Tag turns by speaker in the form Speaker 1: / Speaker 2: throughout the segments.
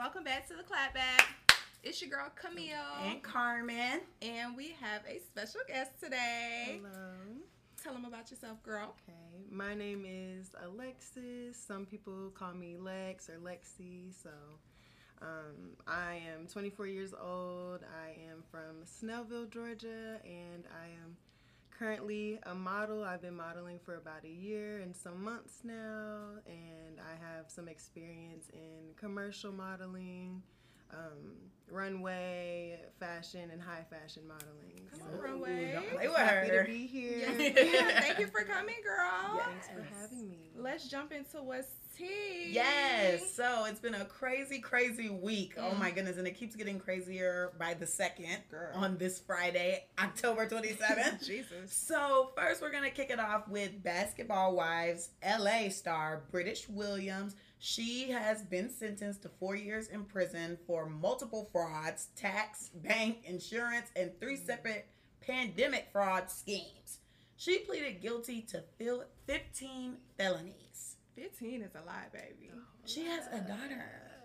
Speaker 1: welcome back to the clapback. It's your girl Camille
Speaker 2: and Carmen,
Speaker 1: and we have a special guest today.
Speaker 3: Hello.
Speaker 1: Tell them about yourself, girl.
Speaker 3: Okay, my name is Alexis. Some people call me Lex or Lexi. So, um, I am 24 years old. I am from Snellville, Georgia, and I am currently a model. I've been modeling for about a year and some months now, and I have some experience in commercial modeling, um, runway, fashion, and high fashion modeling.
Speaker 1: Come on, runway.
Speaker 2: don't play with
Speaker 3: happy
Speaker 2: her.
Speaker 3: to be here.
Speaker 1: Yes, yeah, thank you for coming, girl.
Speaker 3: Thanks for having me.
Speaker 1: Let's jump into what's tea.
Speaker 2: Yes. So it's been a crazy, crazy week. Oh
Speaker 1: Mm.
Speaker 2: my goodness. And it keeps getting crazier by the second
Speaker 1: Girl.
Speaker 2: on this Friday, October 27th.
Speaker 1: Jesus.
Speaker 2: So, first, we're going to kick it off with Basketball Wives LA star Brittish Williams. She has been sentenced to four years in prison for multiple frauds, tax, bank, insurance, and three mm-hmm. separate pandemic fraud schemes. She pleaded guilty to 15 felonies.
Speaker 1: 15 is a lie, baby.
Speaker 2: She has a daughter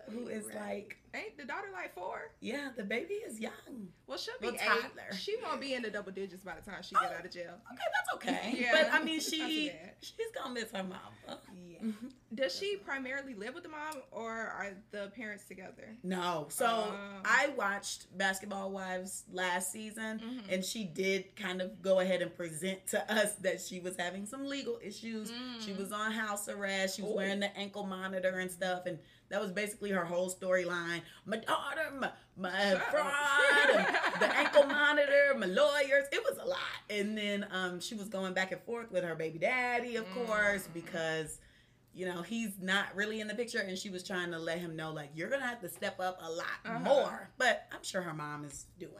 Speaker 2: who is like,
Speaker 1: Ain't the daughter like four?
Speaker 2: yeah, the baby is young.
Speaker 1: Well, she'll be
Speaker 2: Well,
Speaker 1: eight.
Speaker 2: toddler.
Speaker 1: She won't be in the double digits by the time she get
Speaker 2: Oh.
Speaker 1: out of jail.
Speaker 2: Okay, that's okay.
Speaker 1: Yeah.
Speaker 2: But I mean, she she's gonna miss her mama.
Speaker 3: Yeah.
Speaker 1: Does she primarily live with the mom, or are the parents together?
Speaker 2: No. So
Speaker 1: Oh.
Speaker 2: I watched Basketball Wives last season,
Speaker 1: Mhm.
Speaker 2: and she did kind of go ahead and present to us that she was having some legal issues. She
Speaker 1: Mm.
Speaker 2: was on house arrest. She was
Speaker 1: Ooh.
Speaker 2: wearing the ankle monitor and stuff, and that was basically her whole storyline. My daughter, my, my fraud, the ankle monitor, my lawyers. It was a lot. And then um, she was going back and forth with her baby daddy, of course,
Speaker 1: Mm.
Speaker 2: because you know he's not really in the picture and she was trying to let him know like you're gonna have to step up a lot
Speaker 1: Uh-huh.
Speaker 2: more but i'm sure her mom is doing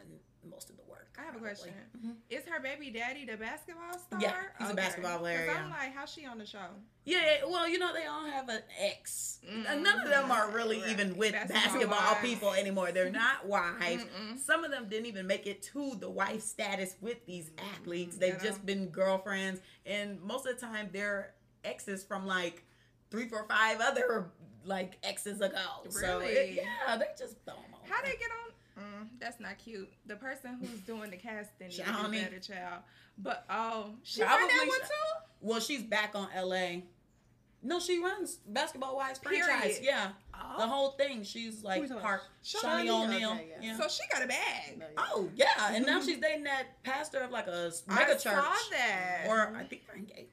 Speaker 2: most of the work
Speaker 1: I have a
Speaker 2: probably.
Speaker 1: question.
Speaker 2: Mhm.
Speaker 1: Is her baby daddy the basketball star?
Speaker 2: Yeah, he's a basketball player,
Speaker 1: 'Cause I'm
Speaker 2: yeah.
Speaker 1: like, how's she on the show?
Speaker 2: yeah yeah, well you know they all have an ex
Speaker 1: Mm,
Speaker 2: none of them are really
Speaker 1: right.
Speaker 2: even with
Speaker 1: Basketball
Speaker 2: basketball, people anymore they're not wives
Speaker 1: Mm-mm.
Speaker 2: some of them didn't even make it to the wife status with these athletes they've just been girlfriends and most of the time they're exes from like three four five other like exes ago so it-
Speaker 1: Really?
Speaker 2: yeah they just throw 'em on
Speaker 1: How they get on? Mm, that's not cute. The person who's doing the casting is
Speaker 2: Shaunie.
Speaker 1: better child. But oh, she run that one too.
Speaker 2: Well, she's back on LA. No, she runs Basketball Wives franchise. Yeah,
Speaker 1: Oh.
Speaker 2: the whole thing. She's like
Speaker 3: you talking
Speaker 2: part
Speaker 3: about?
Speaker 2: Shaunie
Speaker 3: Shaunie?
Speaker 2: O'Neal.
Speaker 3: Okay,
Speaker 2: yeah.
Speaker 3: yeah.
Speaker 1: So she got a bag.
Speaker 3: No, yeah.
Speaker 2: oh yeah, and now she's dating that pastor of like a mega
Speaker 1: I
Speaker 2: church.
Speaker 1: saw that.
Speaker 2: Or I think they're engaged.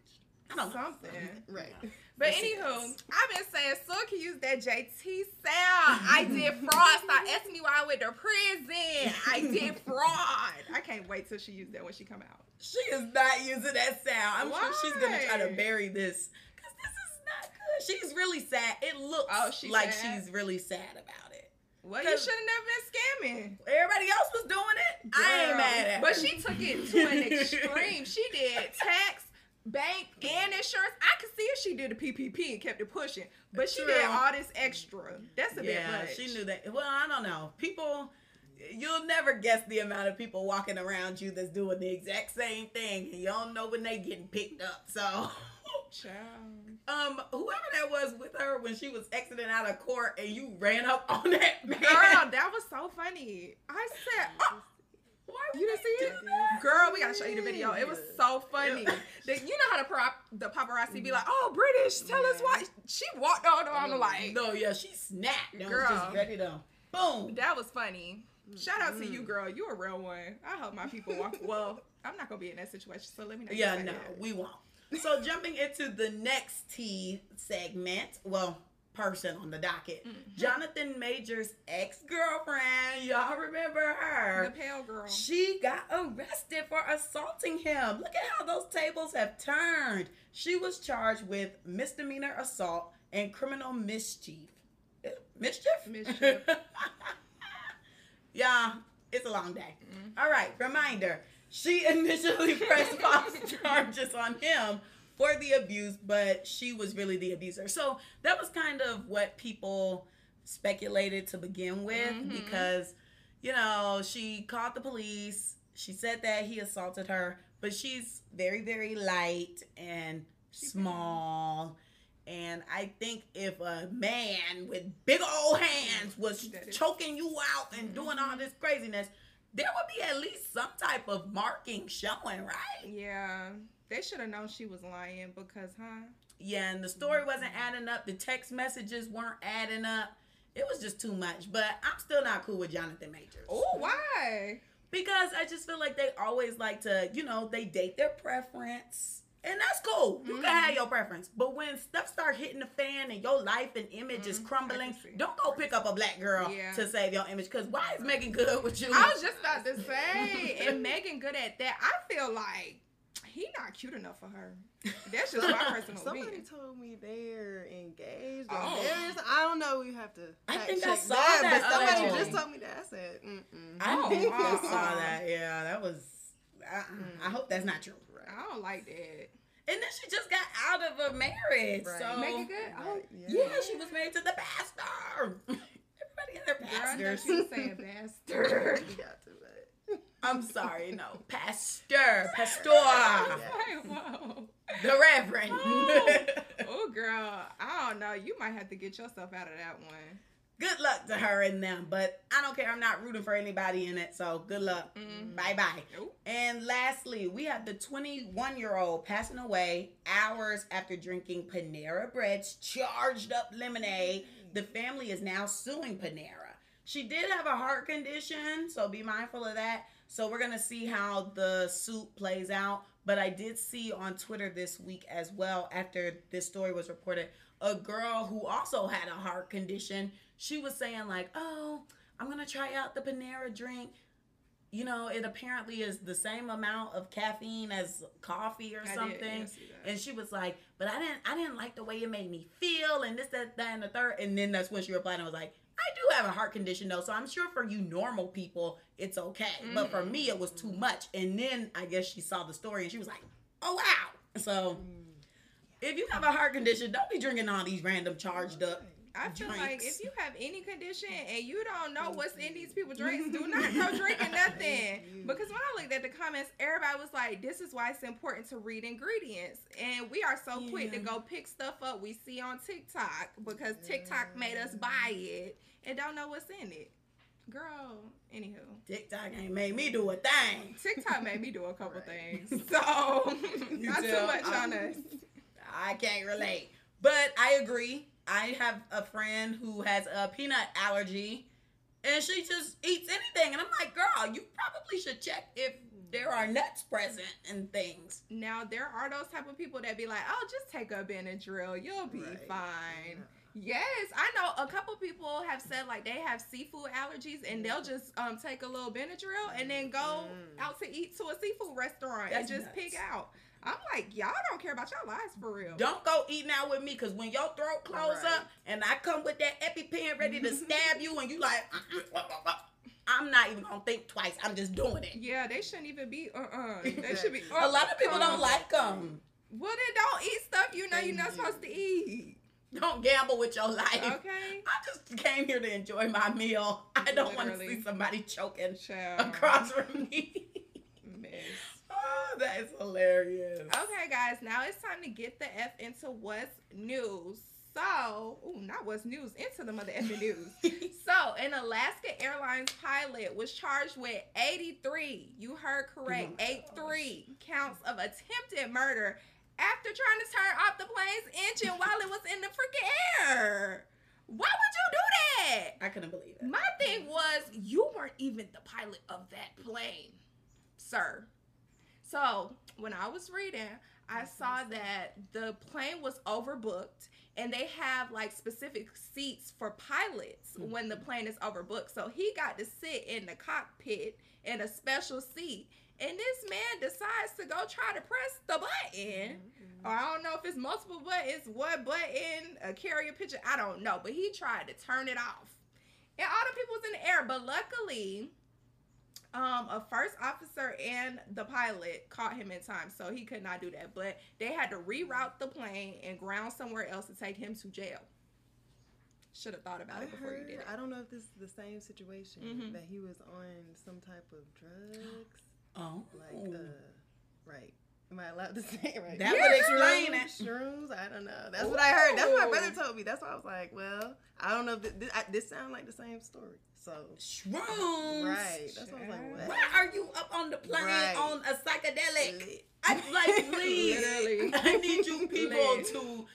Speaker 2: I don't know.
Speaker 1: Something.
Speaker 3: Right.
Speaker 1: But
Speaker 2: Yes,
Speaker 1: anywho. I've been saying so can use that JT sound. I did fraud. Stop asking me why I went to prison. I did fraud. I can't wait till she used that when she come out.
Speaker 2: She is not using that sound. I'm sure she's gonna try to bury this because this is not good. She's really sad. It looks
Speaker 1: Oh, she's
Speaker 2: like
Speaker 1: sad?
Speaker 2: she's really sad about it.
Speaker 1: Well, you should have never been scamming.
Speaker 2: Everybody else was doing it. I ain't mad at Her.
Speaker 1: But she took it to an extreme. She did tax, bank, and insurance. I could see if she did a PPP and kept it pushing. But she did all this extra. That's a bit
Speaker 2: yeah,
Speaker 1: much.
Speaker 2: she knew that. Well, I don't know. People, you'll never guess the amount of people walking around you that's doing the exact same thing, and you don't know when they getting picked up. So,
Speaker 1: Child.
Speaker 2: um, whoever that was with her when she was exiting out of court, and you ran up on that man.
Speaker 1: Girl, that was so funny. I said, oh, You didn't
Speaker 2: they
Speaker 1: see
Speaker 2: do
Speaker 1: it?
Speaker 2: that?
Speaker 1: Girl, we gotta show you the video. It was so funny. The- you know how the prop, the paparazzi be like, mm-hmm. "Oh, Brittish, tell us why." She walked on on like,
Speaker 2: No, yeah, she snapped and was
Speaker 1: Girl.
Speaker 2: just ready to boom.
Speaker 1: that was funny. Shout out to you, mm-hmm. girl. You a real one. I hope my people walk. Well, I'm not gonna be in that situation, so let me know.
Speaker 2: Yeah, no, we won't. So jumping into the next T segment, well, person on the docket,
Speaker 1: Mhm.
Speaker 2: Jonathan Major's ex-girlfriend. Y'all remember her?
Speaker 1: the pale girl.
Speaker 2: She got arrested for assaulting him. Look at how those tables have turned. She was charged with misdemeanor assault and criminal mischief. Eh, Mischief?
Speaker 1: Mischief.
Speaker 2: yeah, it's a long day.
Speaker 1: Mhm.
Speaker 2: All right, reminder. She initially pressed false charges on him for the abuse, but she was really the abuser. So that was kind of what people speculated to begin with
Speaker 1: Mhm.
Speaker 2: because, you know, she called the police. She said that he assaulted her, but she's very, very light and small. And I think if a man with big old hands was choking you out and doing all this craziness, there would be at least some type of marking showing, right?
Speaker 1: Yeah, they should have known she was lying because, huh?
Speaker 2: Yeah, and the story wasn't adding up. The text messages weren't adding up. It was just too much. But I'm still not cool with Jonathan Majors.
Speaker 1: Oh, why?
Speaker 2: Because I just feel like they always like to, you know, they date their preference. And that's cool. You
Speaker 1: Mhm.
Speaker 2: can have your preference. But when stuff start hitting the fan and your life and image is
Speaker 1: Mhm, I
Speaker 2: crumbling, don't go pick up a black girl
Speaker 1: Yeah.
Speaker 2: to save your image. Because why is Meagan Good with you?
Speaker 1: I was just about to say, and Meagan Good at that. I feel like he not cute enough for her. That's just my personal
Speaker 3: Somebody
Speaker 1: opinion.
Speaker 3: told me they're engaged or
Speaker 1: Oh.
Speaker 3: married. I don't know. We have to.
Speaker 2: I
Speaker 3: fact
Speaker 2: think I
Speaker 3: check
Speaker 2: saw
Speaker 3: that,
Speaker 2: that
Speaker 3: But somebody
Speaker 2: allegedly.
Speaker 3: just told me that. I said, mm-mm.
Speaker 2: I
Speaker 1: Oh,
Speaker 2: think I saw that. Yeah, that was. Uh, I hope that's not true.
Speaker 1: I don't like that.
Speaker 2: And then she just got out of a marriage.
Speaker 3: Right.
Speaker 2: So
Speaker 1: Meagan Good? Oh,
Speaker 3: Right,
Speaker 2: Yeah, she was married to the pastor. Everybody in their
Speaker 1: girl, I know
Speaker 2: pastors.
Speaker 1: she was saying bastard.
Speaker 3: You got to, but.
Speaker 2: I'm sorry, no. Pastor. Pastor.
Speaker 1: I like, whoa.
Speaker 2: The Reverend.
Speaker 1: Oh. Oh, girl, I don't know. You might have to get yourself out of that one.
Speaker 2: good luck to her and them, but I don't care. I'm not rooting for anybody in it, so good luck.
Speaker 1: Mm.
Speaker 2: Bye bye.
Speaker 1: Nope.
Speaker 2: And lastly, we have the 21 year old passing away hours after drinking Panera Bread's charged up lemonade. The family is now suing Panera. She did have a heart condition, so be mindful of that. So we're going to see how the suit plays out. But I did see on Twitter this week as well, after this story was reported, a girl who also had a heart condition. She was saying, like, oh, I'm going to try out the Panera drink you know, it apparently is the same amount of caffeine as coffee or
Speaker 1: I
Speaker 2: something. And she was like, "But I didn't, I didn't like the way it made me feel, and this, that, that, and the third. And then that's when she replied and I was like, "I do have a heart condition though, so I'm sure for you normal people, it's okay. But for me, it was too mm. much." And then I guess she saw the story and she was like, "Oh wow!" So mm. if you have a heart condition, don't be drinking all these random charged up.
Speaker 1: I feel like if you have any condition and you don't know what's in these people drinks, do not go drinking nothing. Because when I looked at the comments, everybody was like, "This is why it's important to read ingredients." And we are so quick to go pick stuff up we see on TikTok because TikTok made us buy it and don't know what's in it. Girl, anywho,
Speaker 2: TikTok ain't made me do a thing.
Speaker 1: TikTok made me do a couple
Speaker 3: Right.
Speaker 1: things, so
Speaker 2: You
Speaker 1: not too much on
Speaker 2: I'm-
Speaker 1: us.
Speaker 2: I can't relate. But I agree. I have a friend who has a peanut allergy and she just eats anything. And I'm like, girl, you probably should check if there are nuts present and things.
Speaker 1: Now there are those type of people that be like, "Oh, just take a Benadryl, you'll be
Speaker 3: Right.
Speaker 1: fine." Yes, I know a couple people have said like they have seafood allergies and they'll just um take a little Benadryl and then go
Speaker 3: Mm.
Speaker 1: out to eat to a seafood restaurant
Speaker 2: That's
Speaker 1: and just
Speaker 2: nuts.
Speaker 1: pick out. I'm like, y'all don't care about your lives for real.
Speaker 2: Don't go eating out with me because when your throat close
Speaker 3: Right.
Speaker 2: up and I come with that EpiPen ready to stab you and you like, uh, uh, uh, I'm not even gonna think twice. I'm just doing it.
Speaker 1: Yeah, they shouldn't even be. Uh uh They should be.
Speaker 2: A lot of people
Speaker 1: uh-uh.
Speaker 2: don't like them.
Speaker 1: Well, then don't eat stuff you know you're not supposed to eat.
Speaker 2: Don't gamble with your life.
Speaker 1: Okay.
Speaker 2: I just came here to enjoy my meal. I don't want to see somebody choking
Speaker 1: Child.
Speaker 2: across from me. That is hilarious.
Speaker 1: Okay, guys, now it's time to get the F into what's news. So, ooh, not what's news, into the mother effing news. so, an Alaska Airlines pilot was charged with 83, you heard correct,
Speaker 2: Oh my
Speaker 1: 83 counts of attempted murder after trying to turn off the plane's engine while it was in the freaking air. Why would you do that?
Speaker 2: I couldn't believe it.
Speaker 1: My thing was, you weren't even the pilot of that plane, sir. So when I was reading, I saw that the plane was overbooked and they have like specific seats for pilots mm-hmm. when the plane is overbooked. So he got to sit in the cockpit in a special seat. And this man decides to go try to press the button. Mm-hmm. Or I don't know if it's multiple buttons, what button, a carrier picture, I don't know. But he tried to turn it off. And all the people was in the air. But luckily, um, a first officer and the pilot caught him in time, so he could not do that. But they had to reroute the plane and ground somewhere else to take him to jail. Should have thought about
Speaker 3: I
Speaker 1: it before you did it.
Speaker 3: I don't know if this is the same situation
Speaker 1: Mhm.
Speaker 3: that he was on some type of drugs,
Speaker 2: Oh.
Speaker 3: like uh, right. Am I allowed to say it right?
Speaker 2: That would explain it.
Speaker 3: Shrooms? I don't know. That's what I heard. That's what my brother told me. That's why I was like, well, I don't know if this, this, I, this sounds like the same story. So,
Speaker 2: Shrooms.
Speaker 3: right. That's why I was like, what?
Speaker 2: Why are you up on the plane
Speaker 3: Right.
Speaker 2: on a psychedelic? I'm like, please. I need you people to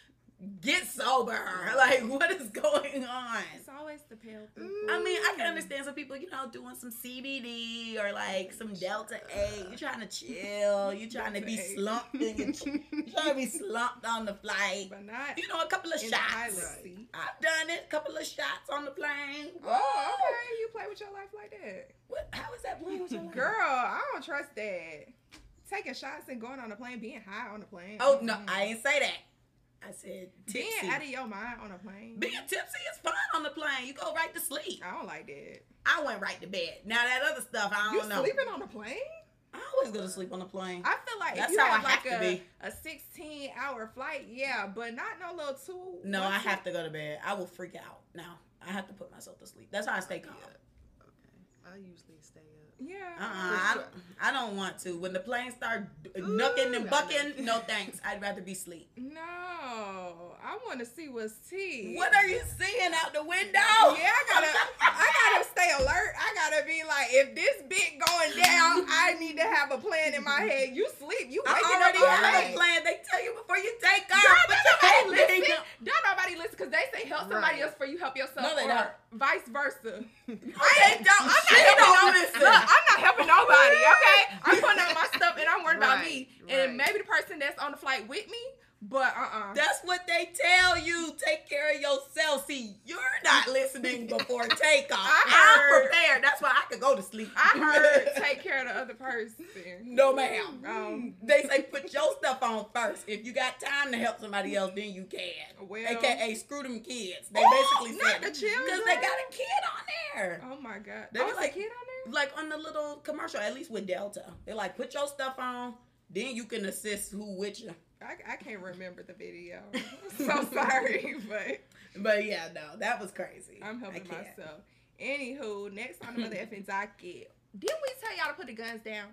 Speaker 2: get sober. Like, what is going on?
Speaker 1: It's always the pale people.
Speaker 2: I mean, I can understand some people, you know, doing some CBD or like some Delta 8. You're trying to chill. You're trying to be
Speaker 1: Delta 8.
Speaker 2: slumped. In your, you're trying to be slumped on the flight.
Speaker 1: But not
Speaker 2: You know, a couple of
Speaker 1: the
Speaker 2: shots. I've done it. A couple of shots on the plane.
Speaker 1: Oh, okay. You play with your life like that.
Speaker 2: What? How is that playing with your life?
Speaker 1: Girl, I don't trust that. Taking shots and going on a plane, being high on a plane.
Speaker 2: Oh no. I ain't say that. I said tipsy.
Speaker 1: Being out of your mind on a plane.
Speaker 2: Being tipsy is fun on the plane. You go right to sleep.
Speaker 1: I don't like that.
Speaker 2: I went right to bed. Now that other stuff, I
Speaker 1: You
Speaker 2: don't know.
Speaker 1: sleeping on a plane?
Speaker 2: I always go to sleep on the plane.
Speaker 1: I feel like
Speaker 2: That's
Speaker 1: if you
Speaker 2: how I
Speaker 1: have like
Speaker 2: to
Speaker 1: a,
Speaker 2: be.
Speaker 1: a 16 hour flight, yeah, but not no little two.
Speaker 2: no, I have to go to bed. I will freak out. Now I have to put myself to sleep. That's how I stay calm.
Speaker 3: Okay. I usually stay.
Speaker 1: Yeah.
Speaker 2: Uh-uh, I,
Speaker 3: sure.
Speaker 2: I don't want to. When the planes start
Speaker 3: Ooh,
Speaker 2: knucking and bucking, no thanks. I'd rather be asleep.
Speaker 1: No, I want to see what's tea.
Speaker 2: What are you seeing out the window?
Speaker 1: Yeah, I gotta, I gotta stay alert. I gotta be like, if this bit going down, I need to have a plan in my head. You sleep, you
Speaker 2: I already
Speaker 1: up
Speaker 2: have a plan. They tell you before you take off.
Speaker 1: Girl,
Speaker 2: but
Speaker 1: nobody listen. Don't nobody listen because they say help somebody
Speaker 3: Right.
Speaker 1: else before you help yourself.
Speaker 2: No, they
Speaker 1: or
Speaker 2: don't.
Speaker 1: Vice versa.
Speaker 2: I ain't don't.
Speaker 1: I'm not helping
Speaker 2: don't
Speaker 1: no-
Speaker 2: listen.
Speaker 1: Look, I'm not helping nobody, okay? I'm putting out my stuff and I'm worried about
Speaker 3: Right,
Speaker 1: me. And maybe the person that's on the flight with me, but uh-uh.
Speaker 2: That's what they tell you. Take care of yourself. See, you're not listening before takeoff.
Speaker 1: I
Speaker 2: I'm prepared. That's why I could go to sleep.
Speaker 1: I heard take care of the other person.
Speaker 2: No, ma'am.
Speaker 1: Um,
Speaker 2: They say put your stuff on first. If you got time to help somebody else, then you can.
Speaker 1: Well-
Speaker 2: AKA screw them kids. They
Speaker 1: Oh,
Speaker 2: basically
Speaker 1: not
Speaker 2: said
Speaker 1: the children.
Speaker 2: because they got a kid on there.
Speaker 1: Oh my god.
Speaker 2: They
Speaker 1: oh,
Speaker 2: was
Speaker 1: was
Speaker 2: like-
Speaker 1: a kid on there?
Speaker 2: Like on the little commercial, at least with Delta, they're like put your stuff on, then you can assist who with you.
Speaker 1: I, I can't remember the video. so sorry, but
Speaker 2: But yeah, no, that was crazy.
Speaker 1: I'm helping myself. Anywho, next on the mother effing docket. Didn't we tell y'all to put the guns down?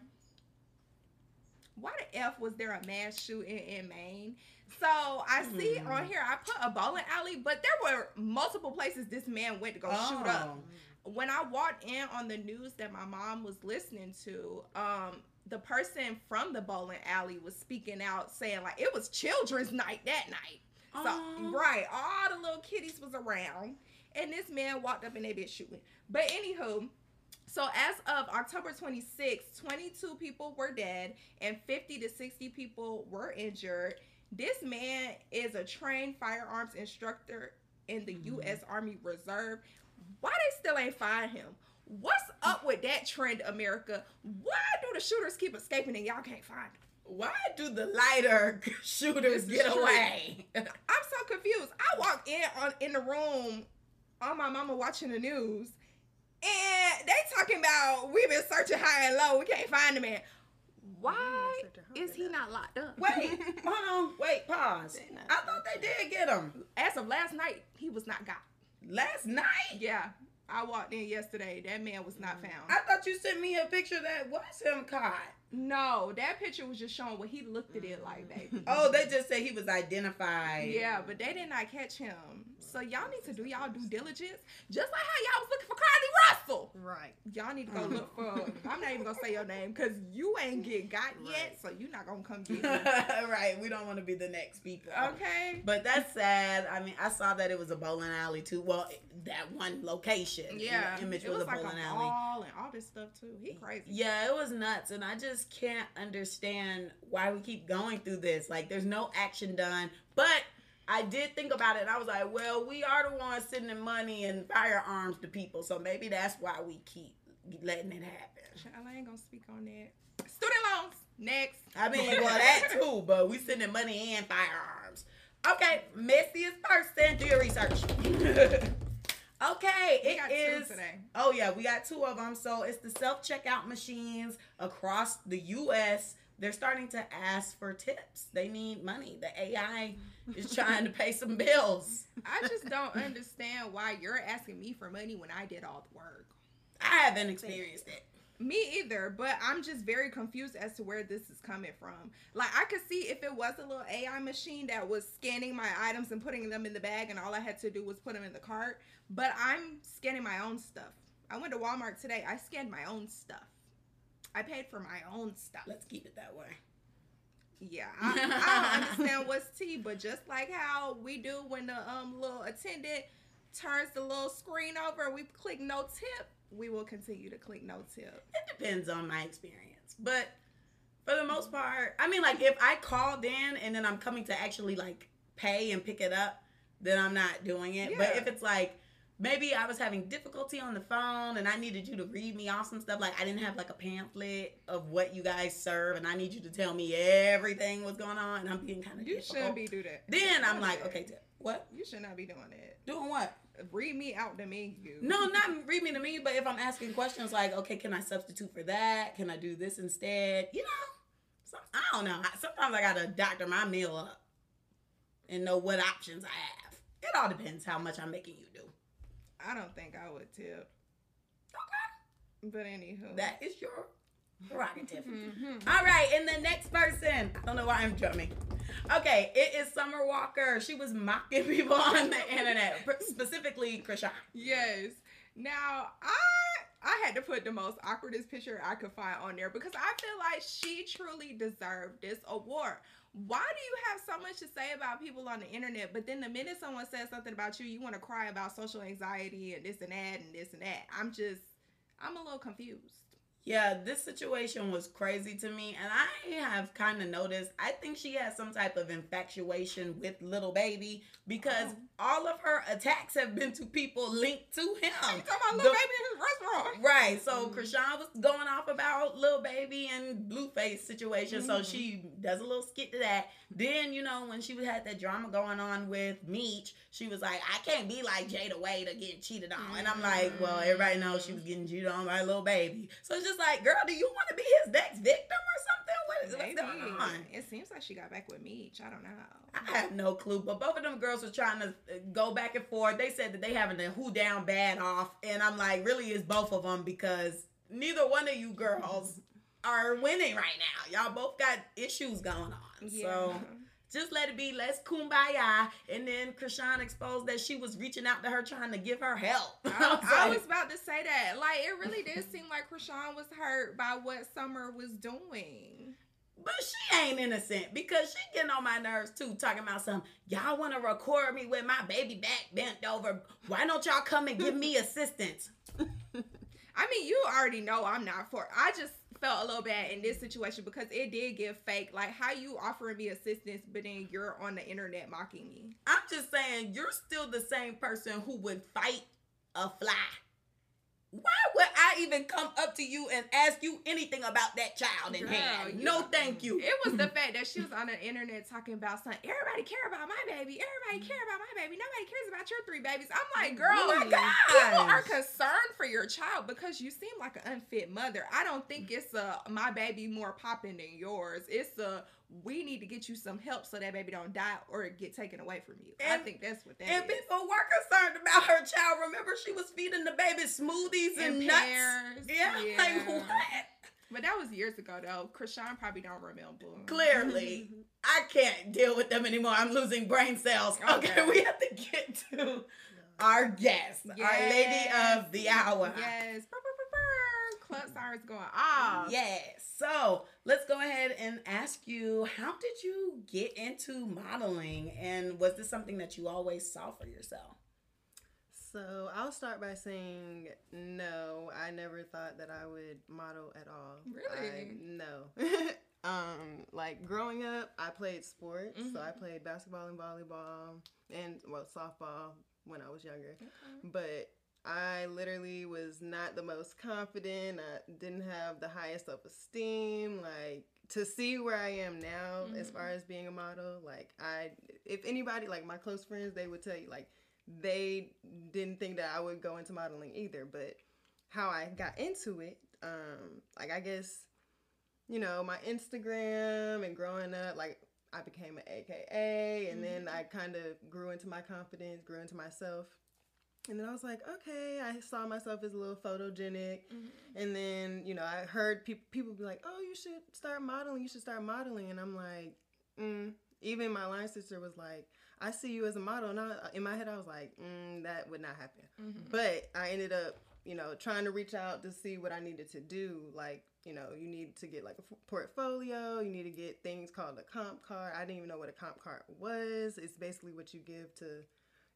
Speaker 1: Why the F was there a mass shooting in Maine? So I see
Speaker 2: Hmm.
Speaker 1: on here I put a bowling alley, but there were multiple places this man went to go shoot up.
Speaker 2: Oh.
Speaker 1: when I walked in on the news that my mom was listening to, um, the person from the bowling alley was speaking out saying like it was children's night that night. So
Speaker 2: Aw.
Speaker 1: right, all the little kiddies was around, and this man walked up and they been shooting. But anywho, so as of October 26th, 22 people were dead and 50 to 60 people were injured. This man is a trained firearms instructor in the
Speaker 2: Mhm.
Speaker 1: U.S. Army Reserve. Why they still ain't find him? What's up with that trend, America? Why do the shooters keep escaping and y'all can't find them?
Speaker 2: Why do the lighter shooters get
Speaker 1: true.
Speaker 2: away?
Speaker 1: I'm so confused. I walked in on in the room on my mama watching the news, and they talking about we've been searching high and low. We can't find the man. Why is he not locked up?
Speaker 2: Wait, hold on. Wait, pause. I thought they did get him
Speaker 1: As of last night, he was not got.
Speaker 2: last night.
Speaker 1: Yeah, I walked in yesterday. That man was not mm. found.
Speaker 2: I thought you sent me a picture that was him caught.
Speaker 1: No, that picture was just showing what he looked at it like, baby.
Speaker 2: Oh, they just said he was identified.
Speaker 1: Yeah, but they did not catch him. So y'all need to do y'all due diligence, just like how y'all was looking for Carlee Russell.
Speaker 3: Right.
Speaker 1: Y'all need to go look for. I'm not even gonna say your name because you ain't get got yet,
Speaker 3: Right.
Speaker 1: so you're not gonna come get me.
Speaker 2: right. We don't want to be the next people.
Speaker 1: Okay.
Speaker 2: But that's sad. I mean, I saw that it was a bowling alley too. Well, that one location. the
Speaker 1: Yeah.
Speaker 2: image
Speaker 1: it
Speaker 2: was,
Speaker 1: was
Speaker 2: a
Speaker 1: like
Speaker 2: bowling
Speaker 1: a
Speaker 2: alley.
Speaker 1: ball and all this stuff too. He crazy.
Speaker 2: Yeah, it was nuts, and I just can't understand why we keep going through this. Like, there's no action done. But I did think about it, and I was like, well, we are the ones sending money and firearms to people, so maybe that's why we keep letting it happen.
Speaker 1: I ain't gonna speak on that. Student loans. Next.
Speaker 2: I mean, well, that too, but we sending money and firearms. Okay, messiest person. Do your research. okay,
Speaker 1: We
Speaker 2: it
Speaker 1: got
Speaker 2: is.
Speaker 1: two today.
Speaker 2: Oh yeah, we got two of them. So it's the self checkout machines across the U.S. They're starting to ask for tips. They need money. The AI is trying to pay some bills.
Speaker 1: I just don't understand why you're asking me for money when I did all the work.
Speaker 2: I haven't experienced it.
Speaker 1: Me either, but I'm just very confused as to where this is coming from. Like I could see if it was a little AI machine that was scanning my items and putting them in the bag and all I had to do was put them in the cart, but I'm scanning my own stuff. I went to Walmart today. I scanned my own stuff. I paid for my own stuff.
Speaker 2: Let's keep it that way.
Speaker 1: Yeah, I, I don't understand what's tea, but just like how we do when the um little attendant turns the little screen over, we click no tip. We will continue to click no tip.
Speaker 2: It depends on my experience, but for the most part, I mean, like if I called in and then I'm coming to actually like pay and pick it up, then I'm not doing it. But if it's like maybe I was having difficulty on the phone and I needed you to read me off some stuff, like I didn't have like a pamphlet of what you guys serve, and I need you to tell me everything what's going on, and I'm being kind of
Speaker 1: You
Speaker 2: difficult.
Speaker 1: shouldn't be do that.
Speaker 2: Then I'm like, okay, tip. what?
Speaker 1: You should not be doing that.
Speaker 2: Doing what?
Speaker 1: Read me out the menu.
Speaker 2: No, not read me to me, but if I'm asking questions like, okay, can I substitute for that? Can I do this instead? You know, some, I don't know. Sometimes I gotta doctor my meal up and know what options I have. It all depends how much I'm making you do.
Speaker 1: I don't think I would tip. Okay. But anywho.
Speaker 2: That is your prerogative.
Speaker 1: Mhm.
Speaker 2: All right, and the next person. I don't know why I'm drumming. Okay, it is Summer Walker. She was mocking people on the internet, specifically Chrisean.
Speaker 1: Yes. Now I I had to put the most awkwardest picture I could find on there because I feel like she truly deserved this award. Why do you have so much to say about people on the internet, but then the minute someone says something about you, you want to cry about social anxiety and this and that and this and that? I'm just I'm a little confused.
Speaker 2: Yeah, this situation was crazy to me, and I have kind of noticed. I think she has some type of infatuation with Lil Baby because
Speaker 1: Oh.
Speaker 2: all of her attacks have been to people linked to him.
Speaker 1: Talking about
Speaker 2: The-
Speaker 1: Lil Baby in his restaurant?
Speaker 2: Right, so
Speaker 1: Mhm.
Speaker 2: Chrisean was going off about Lil Baby and Blueface situation, so
Speaker 1: Mhm.
Speaker 2: she does a little skit to that. Then you know when she had that drama going on with Meech, she was like, "I can't be like Jayda Wayda or getting cheated on," and I'm like, "Well, everybody knows she was getting cheated on by Lil Baby." So it's just like, girl, do you want to be his next victim or something? What is going on?
Speaker 1: It seems like she got back with Meech. I don't know.
Speaker 2: I have no clue, but both of them girls were trying to uh, go back and forth. They said that they having a who down bad off, and I'm like, really, it's both of them because neither one of you girls are winning right now. Y'all both got issues going on, so just let it be. Let's kumbaya. And then Chrisean exposed that she was reaching out to her, trying to give her help.
Speaker 1: I,
Speaker 2: was
Speaker 1: I was about to say that. Like, it really did seem like Chrisean was hurt by what Summer was doing.
Speaker 2: But she ain't innocent because she getting on my nerves too, talking about some y'all want to record me with my baby back bent over. Why don't y'all come and give me assistance?
Speaker 1: I mean, you already know I'm not for. I just felt a little bad in this situation because it did give fake. Like, how you offering me assistance, but then you're on the internet mocking me.
Speaker 2: I'm just saying you're still the same person who would fight a fly. Why would I even come up to you and ask you anything about that child in
Speaker 1: Girl,
Speaker 2: hand? No, thank you.
Speaker 1: It was the fact that she was on the internet talking about something. Everybody care about my baby. Everybody care about my baby. Nobody cares about your three babies. I'm like, girl,
Speaker 2: Oh my
Speaker 1: people are concerned for your child because you seem like an unfit mother. I don't think it's a my baby more popping than yours. It's a we need to get you some help so that baby don't die or get taken away from you. I think that's what that
Speaker 2: And
Speaker 1: is.
Speaker 2: people were concerned about her child. Remember, she was feeding the baby smoothies and,
Speaker 1: And
Speaker 2: nuts.
Speaker 1: pears,
Speaker 2: Yeah, like what?
Speaker 1: But that was years ago though. Chrisean probably don't remember.
Speaker 2: Clearly, I can't deal with them anymore. I'm losing brain cells. Okay,
Speaker 1: Okay.
Speaker 2: we have to get to our guest, our lady of the hour.
Speaker 1: Yes. Club sirens going off.
Speaker 2: Yes. So let's go ahead and ask you how did you get into modeling? And was this something that you always saw for yourself?
Speaker 3: So I'll start by saying no. I never thought that I would model at all.
Speaker 1: Really?
Speaker 3: I, no. um, like growing up, I played sports. So I
Speaker 1: Mhm.
Speaker 3: played basketball and volleyball, and well, softball when I was younger.
Speaker 1: Okay.
Speaker 3: But I literally was not the most confident. I didn't have the highest self esteem. Like to see where I am now, as
Speaker 1: Mhm.
Speaker 3: far as being a model, like I, if anybody, like my close friends, they would tell you, like they didn't think that I would go into modeling either. But how I got into it, um, like I guess, you know, my Instagram and growing up, like I became an AKA, and then
Speaker 1: Mhm.
Speaker 3: I kind of grew into my confidence, grew into myself and then I was like, okay, I saw myself as a little photogenic.
Speaker 1: Mhm.
Speaker 3: And then, you know, I heard pe- people be like, oh, you should start modeling. You should start modeling. And I'm like, mm. even my line sister was like, I see you as a model. And I, in my head, I was like, mm, that would not happen.
Speaker 1: Mhm.
Speaker 3: But I ended up, you know, trying to reach out to see what I needed to do. Like, you know, you need to get like a f- portfolio. You need to get things called a comp card. I didn't even know what a comp card was. It's basically what you give to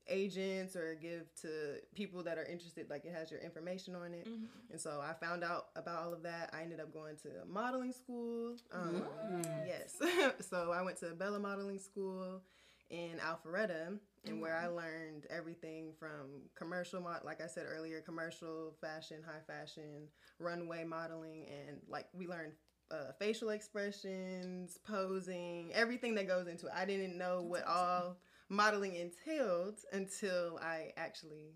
Speaker 3: agents or give to people that are interested. Like, it has your information on it.
Speaker 1: Mhm.
Speaker 3: And so I found out about all of that. I ended up going to modeling school. Um. Yes. so I went to Bella Modeling School in Alpharetta, and where I learned everything from commercial, mod- like I said earlier, commercial fashion, high fashion, runway modeling, and like we learned uh, facial expressions, posing, everything that goes into it. I didn't know what all modeling entailed until I actually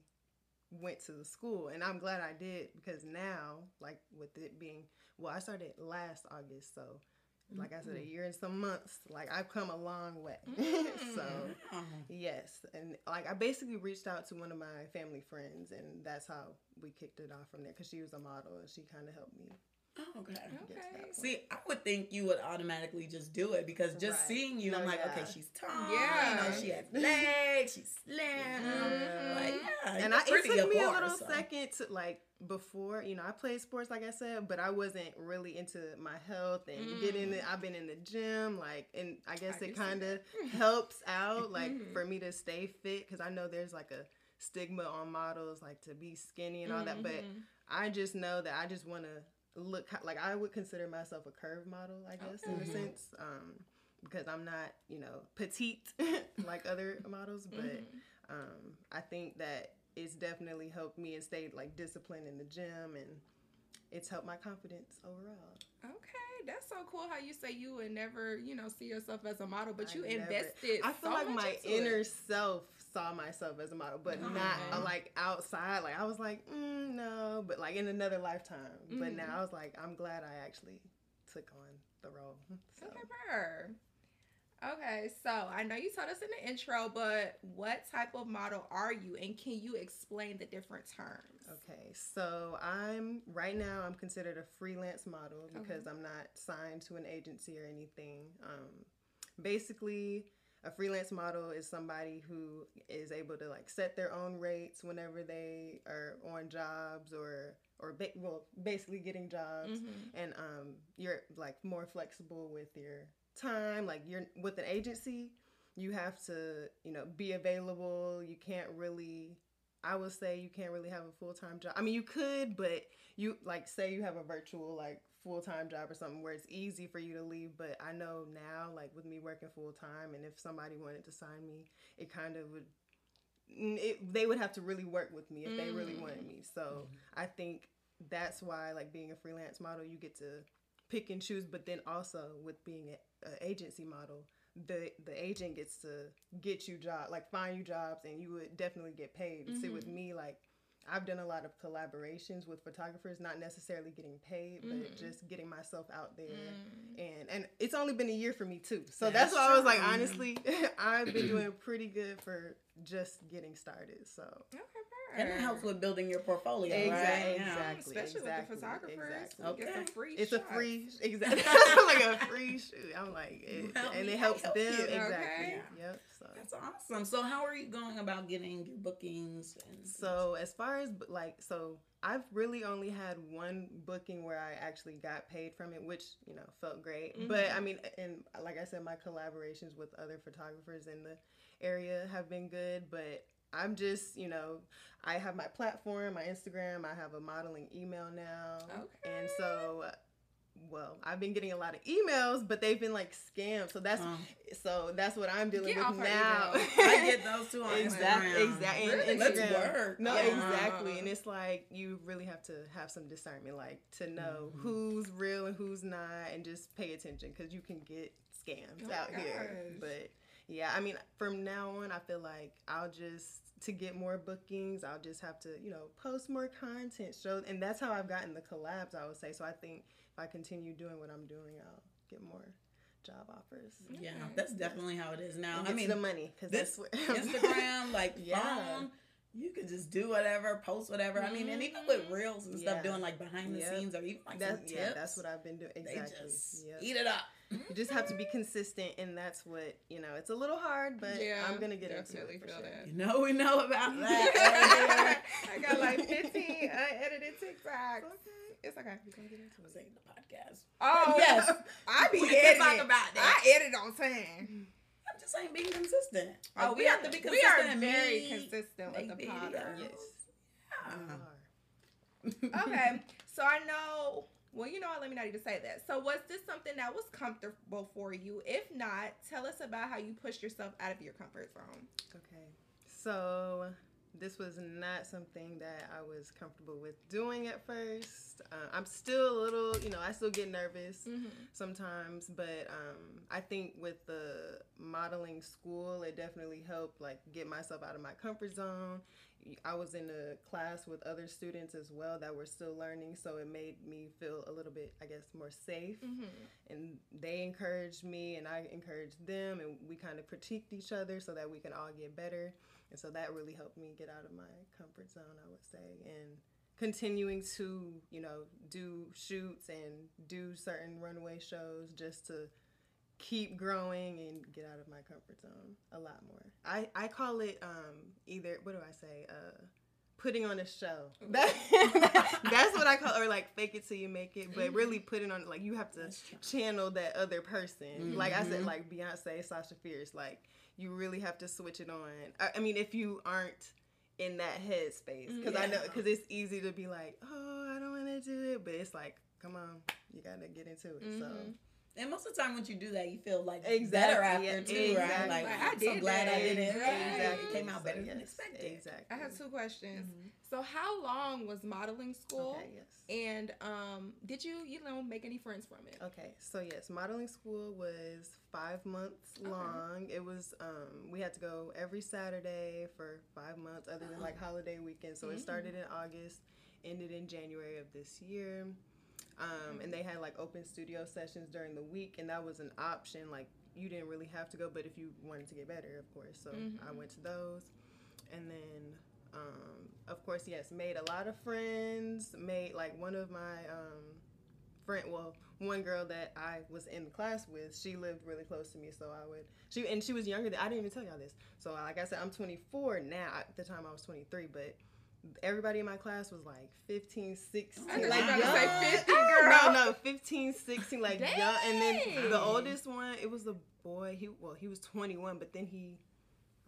Speaker 3: went to the school. And I'm glad I did because now like with it being well I started last August so like I said a mm-hmm. year and some months like I've come a long way. So
Speaker 2: Oh.
Speaker 3: yes. And like I basically reached out to one of my family friends and that's how we kicked it off from there because she was a model and she kind of helped me
Speaker 2: Oh, okay.
Speaker 3: get to that
Speaker 1: Okay.
Speaker 2: See, I would think you would automatically just do it because just
Speaker 3: Right.
Speaker 2: seeing you,
Speaker 3: No,
Speaker 2: I'm like,
Speaker 3: yeah.
Speaker 2: okay, she's tall.
Speaker 1: Yeah.
Speaker 2: You know, she has legs. She's slim.
Speaker 3: Yeah.
Speaker 2: Like, yeah.
Speaker 3: and I, it took me a little
Speaker 2: so.
Speaker 3: second to like before you know I played sports like I said, but I wasn't really into my health and getting
Speaker 1: Mm.
Speaker 3: it. I've been in the gym, like, and I guess
Speaker 1: I
Speaker 3: it kind of helps out, like,
Speaker 1: Mhm.
Speaker 3: for me to stay fit because I know there's like a stigma on models, like to be skinny and all that. But
Speaker 1: Mhm.
Speaker 3: I just know that I just want to look like I would consider myself a curve model, I guess, in a sense, um, because I'm not, you know, petite like other models, but
Speaker 1: Mhm.
Speaker 3: um, I think that it's definitely helped me and stayed like disciplined in the gym, and it's helped my confidence overall.
Speaker 1: Okay, that's so cool how you say you would never, you know, see yourself as a model, but
Speaker 3: I
Speaker 1: you
Speaker 3: never-
Speaker 1: invested.
Speaker 3: I feel
Speaker 1: so
Speaker 3: like my inner
Speaker 1: it.
Speaker 3: self saw myself as a model, but not uh, like outside. Like I was like, mm, no, but like in another lifetime. But
Speaker 1: Mhm.
Speaker 3: now I was like, I'm glad I actually took on the role. So.
Speaker 1: Okay, per. Okay, so I know you told us in the intro, but what type of model are you, and can you explain the different terms?
Speaker 3: Okay, so I'm right now I'm considered a freelance model
Speaker 1: Okay.
Speaker 3: because I'm not signed to an agency or anything. Um, basically, a freelance model is somebody who is able to like set their own rates whenever they are on jobs or or ba- well basically getting jobs.
Speaker 1: Mhm.
Speaker 3: and um you're like more flexible with your time like you're with an agency you have to you know be available. You can't really i would say you can't really have a full-time job. I mean you could but you like say you have a virtual like full-time job or something where it's easy for you to leave but i know now like with me working full-time and if somebody wanted to sign me it kind of would mm, it, they would have to really work with me if they really
Speaker 1: Mm.
Speaker 3: wanted me so i think that's why like being a freelance model you get to pick and choose but then also with being an agency model the the agent gets to get you job like find you jobs and you would definitely get paid see with
Speaker 1: Mhm.
Speaker 3: me like I've done a lot of collaborations with photographers, not necessarily getting paid, but
Speaker 1: Mhm.
Speaker 3: just getting myself out there.
Speaker 1: Mm.
Speaker 3: And and it's only been a year for me too. So
Speaker 2: That's
Speaker 3: that's, why I was like, honestly, I've been doing pretty good for just getting started. So
Speaker 1: Okay.
Speaker 2: And it helps with building your portfolio,
Speaker 3: Exactly,
Speaker 2: right? Yeah.
Speaker 3: exactly.
Speaker 1: especially
Speaker 3: exactly,
Speaker 1: with the photographers.
Speaker 3: exactly.
Speaker 1: we Get some
Speaker 2: Okay.
Speaker 1: free.
Speaker 3: it's a
Speaker 1: shots.
Speaker 3: free exactly like a free shoot. I'm like, it,
Speaker 2: Help
Speaker 3: and it helps
Speaker 2: help
Speaker 3: them
Speaker 2: you.
Speaker 3: exactly.
Speaker 1: Okay.
Speaker 3: Yep. So
Speaker 2: That's awesome. So, how are you going about getting your bookings? And
Speaker 3: So as far as like so I've really only had one booking where I actually got paid from it, which you know felt great. But
Speaker 1: Mhm.
Speaker 3: I mean, and like I said, my collaborations with other photographers in the area have been good. But I'm just you know I have my platform, my Instagram. I have a modeling email now,
Speaker 1: Okay.
Speaker 3: and so. Well, I've been getting a lot of emails, but they've been like scams. So that's
Speaker 2: Um,
Speaker 3: so that's what I'm dealing with now.
Speaker 2: I get those too on
Speaker 3: Exactly,
Speaker 2: Instagram.
Speaker 3: exactly.
Speaker 1: Really?
Speaker 3: And
Speaker 2: Let's
Speaker 3: Instagram.
Speaker 2: work.
Speaker 3: No,
Speaker 2: Yeah.
Speaker 3: exactly. And it's like you really have to have some discernment, like to know
Speaker 2: Mhm.
Speaker 3: who's real and who's not, and just pay attention because you can get scams
Speaker 1: Oh
Speaker 3: out here. But yeah, I mean, from now on, I feel like I'll just to get more bookings, I'll just have to you know post more content, show, and that's how I've gotten the collabs. I would say. So I think if I continue doing what I'm doing, I'll get more job offers.
Speaker 2: Yeah,
Speaker 1: Okay.
Speaker 2: that's definitely how it is now.
Speaker 3: And
Speaker 2: I mean,
Speaker 3: the money because
Speaker 2: this
Speaker 3: that's what
Speaker 2: Instagram, like
Speaker 3: Yeah.
Speaker 2: phone, you could just do whatever, post whatever. I mean, and mm-hmm. even with reels and
Speaker 3: Yeah.
Speaker 2: stuff, doing like behind the
Speaker 3: Yep.
Speaker 2: scenes or even like
Speaker 3: That's
Speaker 2: some
Speaker 3: yeah, that's what I've been doing.
Speaker 2: they
Speaker 3: Exactly.
Speaker 2: just
Speaker 3: Yep.
Speaker 2: eat it up.
Speaker 3: You just have to be consistent, and that's what you know. It's a little hard, but
Speaker 1: Yeah,
Speaker 3: I'm gonna get into it for
Speaker 1: feel
Speaker 3: sure.
Speaker 1: that.
Speaker 2: You know, we know about that.
Speaker 1: I got like 15 unedited TikToks.
Speaker 3: Okay.
Speaker 1: It's okay.
Speaker 3: We're gonna get into
Speaker 2: I'm
Speaker 3: it.
Speaker 2: saying the podcast.
Speaker 1: Oh
Speaker 2: Yes.
Speaker 1: I be
Speaker 2: We can
Speaker 1: editing.
Speaker 2: talk about that.
Speaker 1: I edit on time.
Speaker 2: I'm just saying, being consistent.
Speaker 1: Oh, oh
Speaker 2: Like,
Speaker 1: we have
Speaker 2: to be consistent.
Speaker 1: We are
Speaker 2: and
Speaker 1: very
Speaker 2: me-
Speaker 1: consistent with the
Speaker 2: make
Speaker 1: podcast.
Speaker 3: Yes.
Speaker 2: Yeah.
Speaker 3: We are.
Speaker 1: okay, so I know. Well, you know what? Let me not even say that. So, was this something that was comfortable for you? If not, tell us about how you pushed yourself out of your comfort zone.
Speaker 3: Okay. So this was not something that I was comfortable with doing at first. Uh, I'm still a little, you know, I still get nervous
Speaker 1: Mm-hmm.
Speaker 3: sometimes, but um, I think with the modeling school, it definitely helped like get myself out of my comfort zone. I was in a class with other students as well that were still learning, so it made me feel a little bit, I guess, more safe.
Speaker 1: Mm-hmm.
Speaker 3: And they encouraged me, and I encouraged them, and we kind of critiqued each other so that we can all get better. And so that really helped me get out of my comfort zone, I would say, and continuing to, you know, do shoots and do certain runway shows just to keep growing and get out of my comfort zone a lot more. I, I call it um, either, what do I say? Uh, putting on a show. That, that's what I call, or like fake it till you make it, but really putting on, like, you have to channel that other person. Like I said,
Speaker 2: Mhm.
Speaker 3: like Beyonce, Sasha Fierce, like you really have to switch it on. I, I mean, if you aren't in that headspace, because I know, because it's easy to be like, oh, I don't want to do it, but it's like, come on, you gotta get into it. So
Speaker 1: Mhm.
Speaker 2: And most of the time, once you do that, you feel like
Speaker 3: Exactly,
Speaker 2: better after
Speaker 3: yeah,
Speaker 2: too, right? Like
Speaker 1: Like, I
Speaker 2: I'm so
Speaker 1: did
Speaker 2: glad I did it.
Speaker 1: Exactly.
Speaker 2: It came out
Speaker 3: So,
Speaker 2: better than
Speaker 3: yes,
Speaker 2: expected.
Speaker 3: Exactly.
Speaker 1: I have two questions.
Speaker 3: Mhm.
Speaker 1: So, how long was modeling school?
Speaker 3: Okay. Yes.
Speaker 1: And um, did you, you know, make any friends from it?
Speaker 3: Okay, so yes, modeling school was five months
Speaker 1: Okay.
Speaker 3: long. It was um, we had to go every Saturday for five months, other than like holiday weekends. So
Speaker 1: Mhm.
Speaker 3: it started in August, ended in January of this year. Um, and they had like open studio sessions during the week, and that was an option. Like you didn't really have to go, but if you wanted to get better, of course. So I
Speaker 1: Mhm.
Speaker 3: went to those, and then um, of course, yes, made a lot of friends. Made like one of my um, friend, well, one girl that I was in the class with, she lived really close to me, so I would she and she was younger than I didn't even tell y'all this. So like I said, I'm 24 now. At the time I was 23, but everybody in my class was like 15, 16.
Speaker 1: I
Speaker 3: like young.
Speaker 1: say 50,
Speaker 3: No,
Speaker 1: girl.
Speaker 3: no, 15, 16, like young. And then the oldest one, it was a boy. He well, he was 21, but then he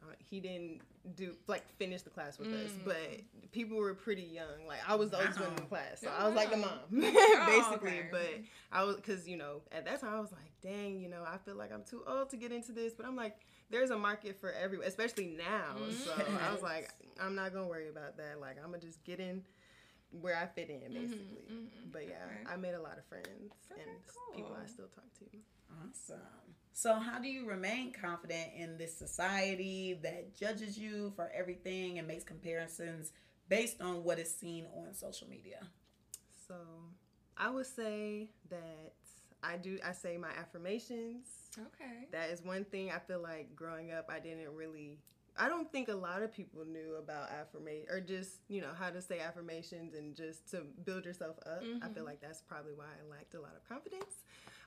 Speaker 3: uh, he didn't do like finish the class with us.
Speaker 1: Mm.
Speaker 3: But people were pretty young. Like I was the oldest one in the class, so
Speaker 1: Oh,
Speaker 3: I was like the mom,
Speaker 1: Oh,
Speaker 3: basically.
Speaker 1: okay.
Speaker 3: But I was because you know at that time I was like, dang, you know, I feel like I'm too old to get into this. But I'm like, there's a market for everyone, especially now. So I was like, I'm not gonna worry about that. Like I'm gonna just get in where I fit in, basically.
Speaker 1: mhm.
Speaker 3: But yeah,
Speaker 1: Okay.
Speaker 3: I made a lot of friends
Speaker 1: Okay,
Speaker 3: and s- people I still talk to.
Speaker 2: Awesome. So, how do you remain confident in this society that judges you for everything and makes comparisons based on what is seen on social media?
Speaker 3: So I would say that I do. I say my affirmations.
Speaker 1: Okay.
Speaker 3: That is one thing I feel like growing up I didn't really I don't think a lot of people knew about affirmation or just, you know, how to say affirmations and just to build yourself up. I feel
Speaker 1: Mhm.
Speaker 3: like that's probably why I lacked a lot of confidence.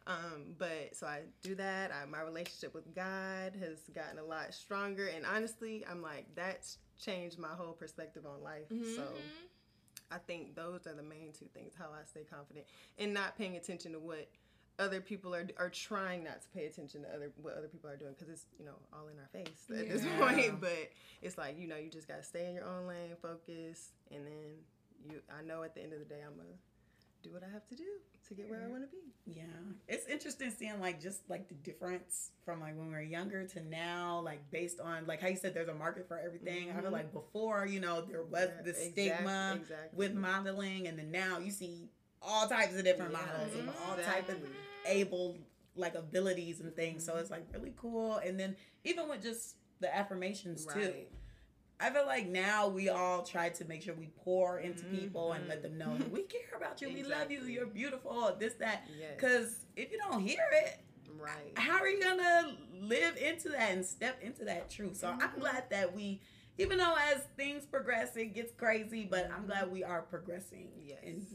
Speaker 3: Um, but so I do that. I, my relationship with God has gotten a lot stronger. And honestly, I'm like, that's changed my whole perspective on life. So
Speaker 1: Mhm.
Speaker 3: I think those are the main two things how I stay confident and not paying attention to what other people are are trying not to pay attention to other what other people are doing because it's you know all in our face at this point but it's like you know you just got to stay in your own lane focus and then you I know at the end of the day I'm gonna do what I have to do to get where I want to be
Speaker 2: Yeah, it's interesting seeing like just like the difference from like when we were younger to now, like based on like how you said there's a market for everything. I feel
Speaker 3: Mhm.
Speaker 2: like before, you know, there was
Speaker 3: Yeah,
Speaker 2: the stigma
Speaker 3: exactly.
Speaker 2: with modeling, and then now you see all types of different
Speaker 3: Yeah,
Speaker 2: models of all type of
Speaker 3: exactly.
Speaker 2: Able like abilities and things. So it's like really cool. And then even with just the affirmations too. I feel like now we all try to make sure we pour into people and let them know that we care about you, we love you, you're beautiful, this, that.
Speaker 3: yes
Speaker 2: Because if you don't hear it,
Speaker 3: right
Speaker 2: how are you gonna live into that and step into that truth? So I'm
Speaker 1: Mhm.
Speaker 2: glad that we even though as things progress, it gets crazy. But I'm glad we are progressing
Speaker 3: Yes.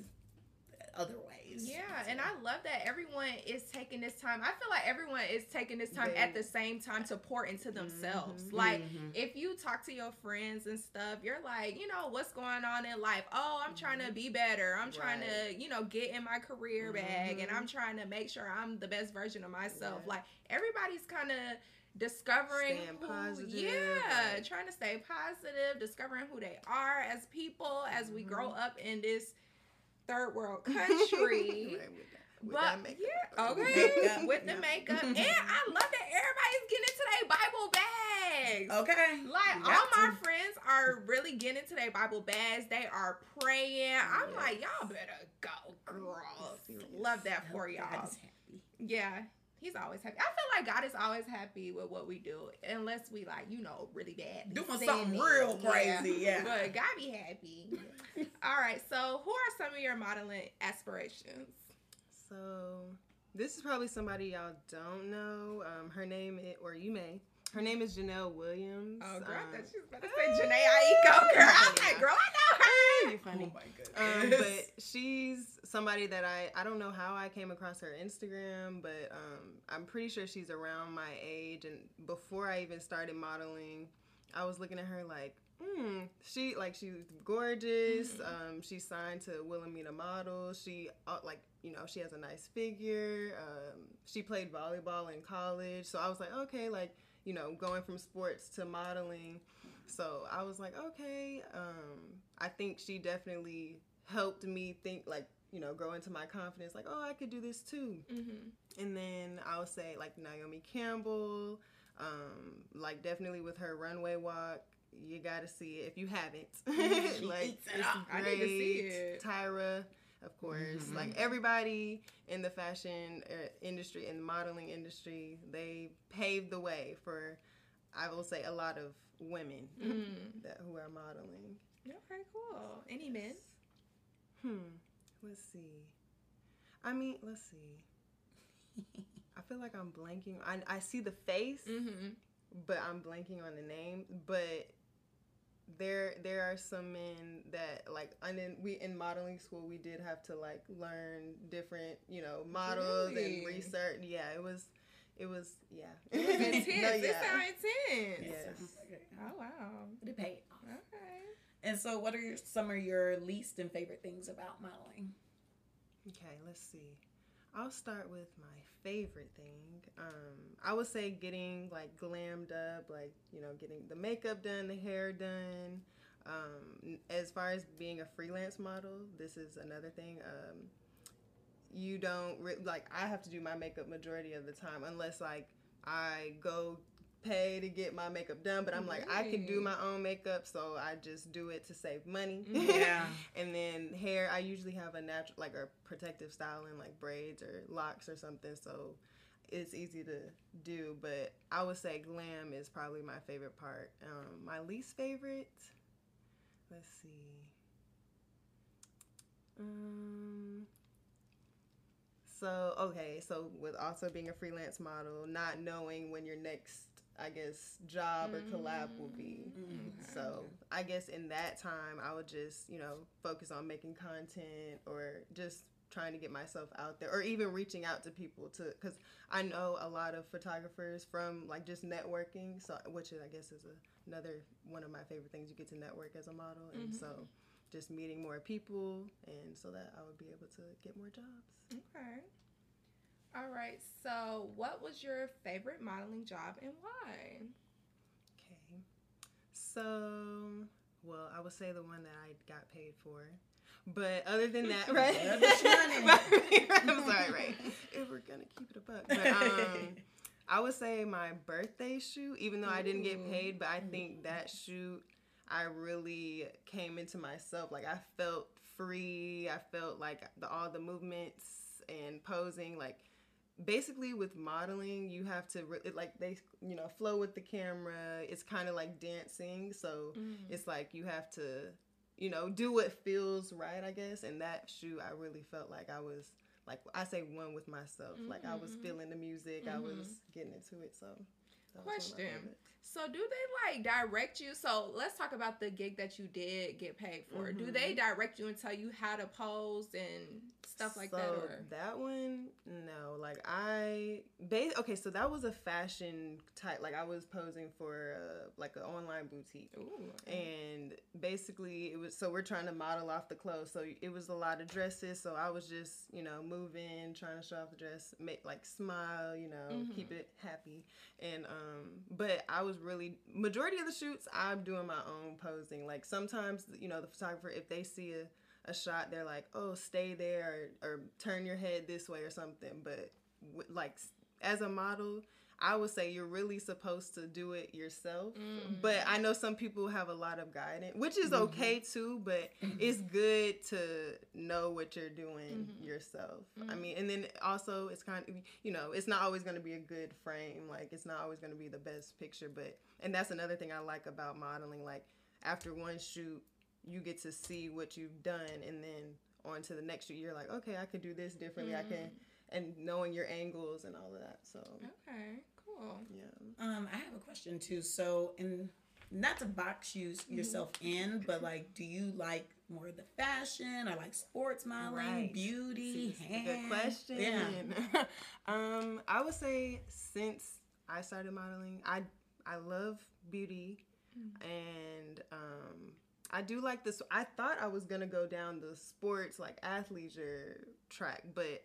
Speaker 2: Other ways.
Speaker 1: Yeah, and I love that everyone is taking this time. I feel like everyone is taking this time at the same time to pour into themselves.
Speaker 3: Mhm.
Speaker 1: Like
Speaker 2: Mhm.
Speaker 1: if you talk to your friends and stuff, you're like, you know, what's going on in life? Oh, I'm trying to be better. I'm trying to, you know, get in my career bag and. I'm trying to make sure I'm the best version of myself.
Speaker 3: Yeah.
Speaker 1: Like everybody's kind of discovering
Speaker 3: Staying
Speaker 1: who,
Speaker 3: positive,
Speaker 1: yeah,
Speaker 3: like-
Speaker 1: trying to stay positive, discovering who they are as people as we grow up in this third world country.
Speaker 3: Right, with that- with
Speaker 1: But
Speaker 3: makeup.
Speaker 1: yeah, okay, with the makeup, and I love that everybody's getting into their Bible bags.
Speaker 2: Okay.
Speaker 1: Like all
Speaker 2: got
Speaker 1: my friends are really getting into their Bible bags. They are praying. I'm
Speaker 3: Yes.
Speaker 1: like, y'all better go, girls. Love that for y'all.
Speaker 2: happy.
Speaker 1: Yeah, he's always happy. I feel like God is always happy with what we do, unless we like, you know, really bad.
Speaker 2: Doing
Speaker 1: sinning.
Speaker 2: something real crazy, yeah.
Speaker 1: But God be happy. All right, so who are some of your modeling aspirations?
Speaker 3: So this is probably somebody y'all don't know. Um, her name is, or you may. Her name is Janelle Williams.
Speaker 1: Oh, girl, I
Speaker 3: Um,
Speaker 1: thought she was about to say Jhené Aiko, girl. I was like, girl, I know her.
Speaker 3: You're funny.
Speaker 2: Oh my goodness.
Speaker 3: um, but she's somebody that I I don't know how I came across her Instagram, but um, I'm pretty sure she's around my age. And before I even started modeling, I was looking at her like, hmm, she like she's gorgeous. Um, she's signed to Wilhelmina Models. She uh, like you know she has a nice figure. Um, she played volleyball in college, so I was like, okay, like you know, going from sports to modeling. So I was like, okay, um, I think she definitely helped me think like, you know, grow into my confidence, like, oh, I could do this too.
Speaker 1: Mm-hmm.
Speaker 3: And then I would say like Naomi Campbell, um, like definitely with her runway walk, you gotta see it if you haven't. Like it's
Speaker 2: up.
Speaker 1: I need to see
Speaker 3: great.
Speaker 1: it.
Speaker 3: Tyra, of course,
Speaker 2: Mhm.
Speaker 3: like everybody in the fashion uh, industry and the modeling industry, they paved the way for, I will say, a lot of women
Speaker 1: Mm.
Speaker 3: that who are modeling.
Speaker 1: Okay, cool. Any men?
Speaker 3: Hmm. Let's see. I mean, let's see. I feel like I'm blanking. I, I see the face,
Speaker 1: Mm-hmm.
Speaker 3: but I'm blanking on the name. But there there are some men that like and then we in modeling school we did have to like learn different you know models
Speaker 1: Really?
Speaker 3: and research. Yeah, it was it was yeah.
Speaker 1: It was intense.
Speaker 3: No,
Speaker 1: It
Speaker 3: yeah.
Speaker 1: sounds intense.
Speaker 3: Yes.
Speaker 1: Oh wow.
Speaker 2: But it paid off.
Speaker 1: Okay.
Speaker 2: And so, what are your, some of your least and favorite things about modeling?
Speaker 3: Okay, let's see. I'll start with my favorite thing. Um, I would say getting like glammed up, like you know, getting the makeup done, the hair done. Um, as far as being a freelance model, this is another thing. Um, you don't re- like. I have to do my makeup majority of the time, unless like I go pay to get my makeup done. But I'm like, I can do my own makeup, so I just do it to save money.
Speaker 2: Yeah.
Speaker 3: And then hair, I usually have a natural, like a protective styling, like braids or locks or something. So it's easy to do. But I would say glam is probably my favorite part. Um, my least favorite, let's see. Um. So okay, so with also being a freelance model, not knowing when your next, I guess, job or collab will be.
Speaker 2: Mm.
Speaker 3: So I guess in that time, I would just, you know, focus on making content or just trying to get myself out there or even reaching out to people to, because I know a lot of photographers from like just networking. So, which is, I guess is a, another one of my favorite things. You get to network as a model. And
Speaker 1: Mhm.
Speaker 3: so just meeting more people and so that I would be able to get more jobs.
Speaker 1: Okay. All right. So, what was your favorite modeling job and why?
Speaker 3: Okay. So, well, I would say the one that I got paid for. But other than that, right?
Speaker 2: Yeah, that's money.
Speaker 3: I'm sorry, right? If we're gonna keep it a buck, but um, I would say my birthday shoot. Even though I didn't get paid, but I think that shoot, I really came into myself. Like I felt free. I felt like the, all the movements and posing, like basically with modeling you have to re- it, like they you know flow with the camera. It's kind of like dancing. So it's like you have to you know do what feels right i guess. And that shoot i really felt like i was like i say one with myself. Like i was
Speaker 1: Mhm.
Speaker 3: feeling the music. I was
Speaker 1: Mhm.
Speaker 3: getting into it. So that was one of my
Speaker 1: Question. So do they like direct you? So let's talk about the gig that you did get paid for. Do
Speaker 3: Mhm.
Speaker 1: they direct you and tell you how to pose and stuff like that? Or
Speaker 3: that one, no. Like I, ba- okay, so that was a fashion type. Like I was posing for uh, like an online boutique,
Speaker 1: Ooh, okay.
Speaker 3: and basically it was. So we're trying to model off the clothes. So it was a lot of dresses. So I was just, you know, moving, trying to show off the dress, make like smile, you know,
Speaker 1: Mhm.
Speaker 3: keep it happy. And um, but I was really majority of the shoots I'm doing my own posing. Like sometimes, you know, the photographer if they see a a shot, they're like, "Oh, stay there," or, or "Turn your head this way," or something. But w- like as a model, I would say you're really supposed to do it yourself.
Speaker 1: Mm.
Speaker 3: But I know some people have a lot of guidance, which is
Speaker 2: Mhm.
Speaker 3: okay too. But it's good to know what you're doing
Speaker 1: Mhm.
Speaker 3: yourself. I
Speaker 1: Mhm.
Speaker 3: mean, and then also it's kind of you know it's not always going to be a good frame. Like it's not always going to be the best picture. But and that's another thing I like about modeling. Like after one shoot, you get to see what you've done, and then on to the next shoot, you're like, okay, I could do this differently. I can, and knowing your angles and all of that. So
Speaker 1: Okay, cool.
Speaker 3: yeah.
Speaker 2: Um, I have a question too. So, and not to box you
Speaker 3: Mm-hmm.
Speaker 2: yourself in, but like, do you like more of the fashion I like sports modeling,
Speaker 3: Right.
Speaker 2: beauty,
Speaker 3: See,
Speaker 2: hair?
Speaker 3: Good question.
Speaker 2: Yeah.
Speaker 3: um, I would say since I started modeling, I I love beauty, and um, I do like this. I thought I was gonna go down the sports like athleisure track, but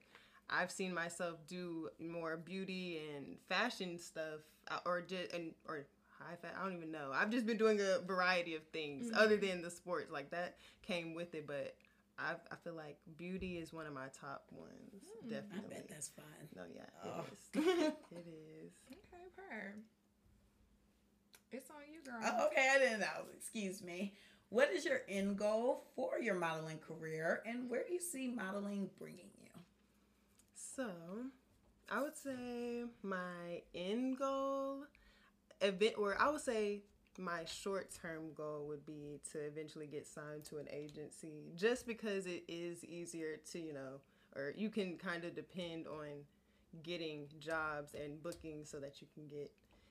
Speaker 3: I've seen myself do more beauty and fashion stuff, uh, or just and or high fat. I don't even know. I've just been doing a variety of things other than the sports. Like that came with it, but I I feel like beauty is one of my top ones.
Speaker 1: Mm, I
Speaker 2: I
Speaker 3: definitely.
Speaker 2: bet that's fine.
Speaker 3: no, yeah,
Speaker 2: Oh.
Speaker 3: it is. it is.
Speaker 1: Okay, per. It's on you, girl.
Speaker 2: Oh, okay, I didn't know. Excuse me. What is your end goal for your modeling career, and where do you see modeling bringing you?
Speaker 3: So, I would say my end goal, event, or I would say my short term goal would be to eventually get signed to an agency, just because it is easier to you know, or you can kind of depend on getting jobs and bookings so that you can get,